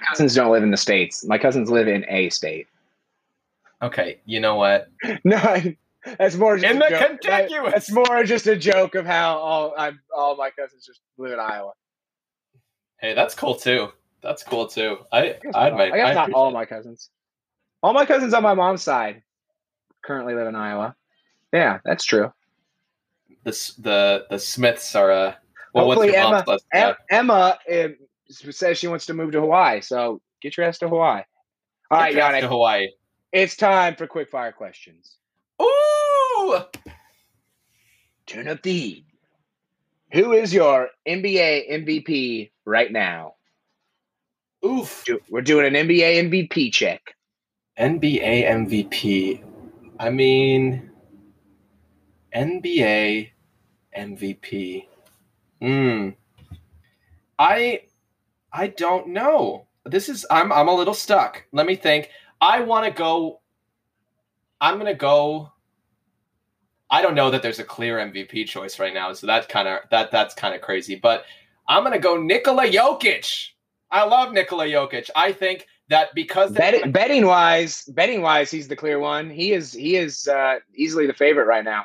My cousins don't live in the states my cousins live in a state Okay, you know what? No, that's more just In a the joke. Contiguous. That's more just a joke of how all I'm all my cousins just live in Iowa. Hey, that's cool too. That's cool too. I I guess, I, not, I guess I not all my cousins. All my cousins on my mom's side currently live in Iowa. Yeah, that's true. the the the Smiths are uh well what's Hopefully your mom's Emma- last Em- name? Emma uh, says she wants to move to Hawaii, so get your ass to Hawaii. All right, Get your ass Yannick, to Hawaii. it's time for quick fire questions. Ooh! Turn up the heat. Who is your NBA MVP right now? Oof. We're doing an NBA MVP check. NBA MVP. I mean, NBA MVP. Hmm. I I don't know. This is I'm I'm a little stuck. Let me think. I want to go. I'm gonna go. I don't know that there's a clear MVP choice right now, so that's kind of that that's kind of crazy. But I'm gonna go Nikola Jokic. I love Nikola Jokic. I think that because Bet, betting wise, betting wise, he's the clear one. He is he is uh, easily the favorite right now.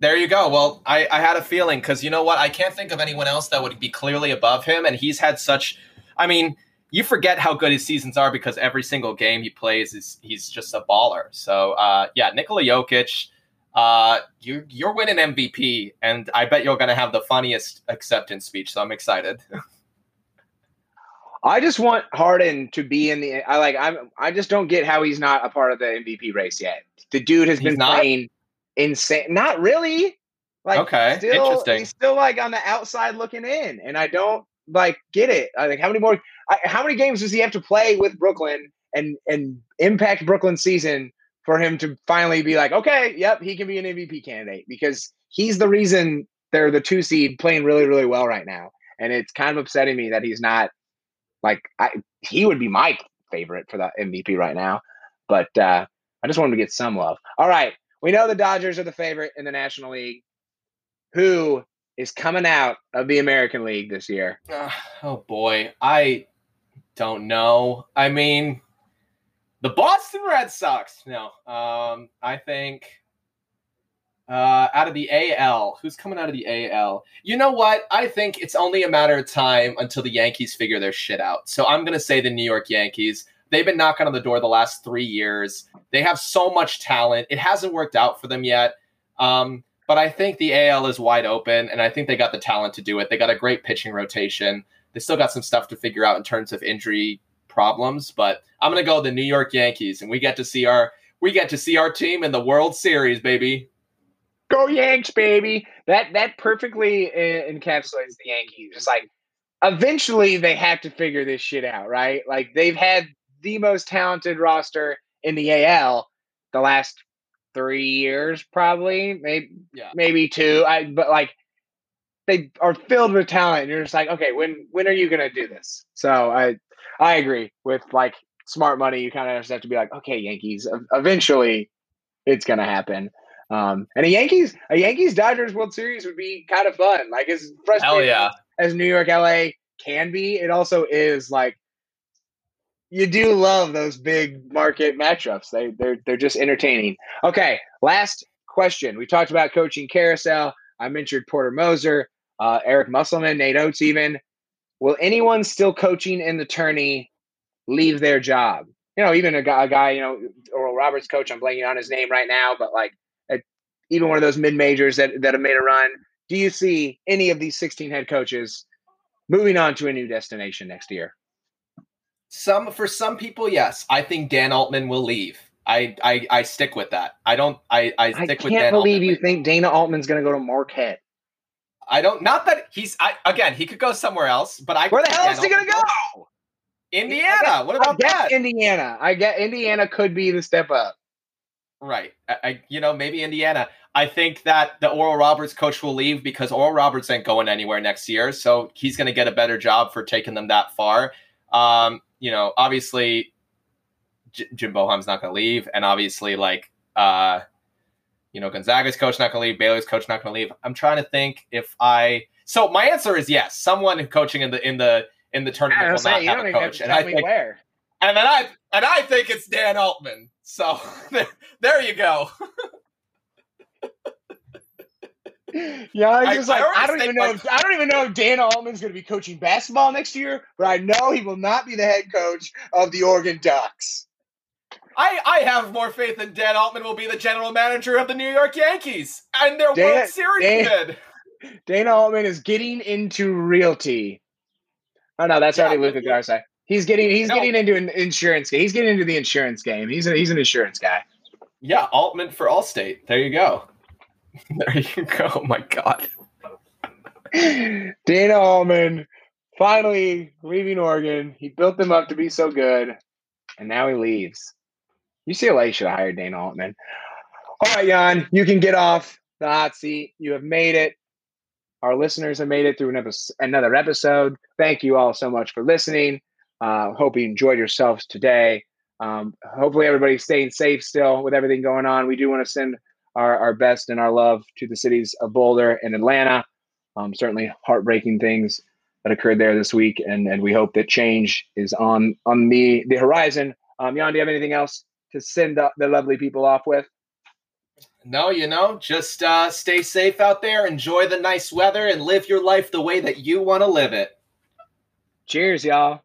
There you go. Well, I, I had a feeling because you know what? I can't think of anyone else that would be clearly above him, and he's had such. I mean, you forget how good his seasons are because every single game he plays is he's just a baller. So uh, yeah, Nikola Jokic, uh, you you're winning MVP, and I bet you're gonna have the funniest acceptance speech. So I'm excited. I just want Harden to be in the. I like. I'm. I just don't get how he's not a part of the MVP race yet. The dude has He's been not? playing insane. Not really. Like Okay, still, interesting. He's still like on the outside looking in, and I don't like get it. I think how many more? I, how many games does he have to play with Brooklyn and and impact Brooklyn's season for him to finally be like, okay, yep, he can be an MVP candidate because he's the reason they're the two seed playing really really well right now, and it's kind of upsetting me that he's not like I, he would be my favorite for the MVP right now, but uh, I just wanted to get some love. All right, we know the Dodgers are the favorite in the National League. Who is coming out of the American League this year? Uh, oh boy, I don't know. I mean, the Boston Red Sox. No, um, I think uh, out of the AL, who's coming out of the AL? You know what? I think it's only a matter of time until the Yankees figure their shit out. So I'm gonna say the New York Yankees. They've been knocking on the door the last three years. They have so much talent. It hasn't worked out for them yet. Um, but I think the AL is wide open, and I think they got the talent to do it. They got a great pitching rotation. They still got some stuff to figure out in terms of injury problems, but I'm gonna go the New York Yankees, and we get to see our we get to see our team in the World Series, baby. Go Yanks, baby! That that perfectly uh, encapsulates the Yankees. It's like eventually they have to figure this shit out, right? Like they've had the most talented roster in the AL the last three years, probably, maybe Yeah. maybe two. I but like they are filled with talent. And you're just like, okay, when when are you gonna do this? So I I agree with like smart money. You kind of just have to be like, okay, Yankees. Eventually, it's gonna happen. Um, and a Yankees a Yankees Dodgers World Series would be kind of fun. Like as frustrating yeah. as New York LA can be, it also is like you do love those big market matchups. They they're they're just entertaining. Okay, last question. We talked about coaching carousel. I mentioned Porter Moser, uh, Eric Musselman, Nate Oats. Even will anyone still coaching in the tourney leave their job? You know, even a guy, a guy you know, Oral Roberts coach. I'm blanking on his name right now, but like a, even one of those mid majors that that have made a run. Do you see any of these 16 head coaches moving on to a new destination next year? Some for some people, yes. I think Dan Altman will leave. I I, I stick with that. I don't. I I I stick can't with Dan believe Altman. you think Dana Altman's going to go to Marquette. I don't. Not that he's. I again. He could go somewhere else. But I. Where the hell Dan is he going to go? Indiana. What about that? Indiana. I get Indiana could be the step up. Right. I, I, you know, maybe Indiana. I think that the Oral Roberts coach will leave because Oral Roberts ain't going anywhere next year. So he's going to get a better job for taking them that far. Um, you know, obviously, J- Jim Boeheim's not going to leave, and obviously, like, uh, you know, Gonzaga's coach not going to leave, Baylor's coach not going to leave. I'm trying to think if I. So my answer is yes. Someone coaching in the in the in the tournament will not you have a have coach, to and I think where. and then I and I think it's Dan Altman. So there you go. Yeah, I- just I like I don't even know. If, I don't even know if Dan Altman's going to be coaching basketball next year, but I know he will not be the head coach of the Oregon Ducks. I, I have more faith in Dan Altman will be the general manager of the New York Yankees and their Dan- World Series Dan- bid. Dana Altman is getting into realty. Oh no, that's Yeah, already Luka Garza. He's getting he's No. getting into an insurance game. He's getting into the insurance game. He's a, he's an insurance guy. Yeah, Altman for Allstate. There you go. There you go. Oh my God. Dana Altman finally leaving Oregon. He built them up to be so good, and now he leaves. UCLA should have hired Dana Altman. All right, Jan, you can get off the hot seat. You have made it. Our listeners have made it through an another episode. Thank you all so much for listening. Uh, hope you enjoyed yourselves today. Um, hopefully, everybody's staying safe still with everything going on. We do want to send our, our best and our love to the cities of Boulder and Atlanta. Um, certainly heartbreaking things that occurred there this week, and, and we hope that change is on on the the horizon. Um, Jan, do you have anything else to send the, the lovely people off with? No, you know, just uh, stay safe out there, enjoy the nice weather, and live your life the way that you want to live it. Cheers, y'all.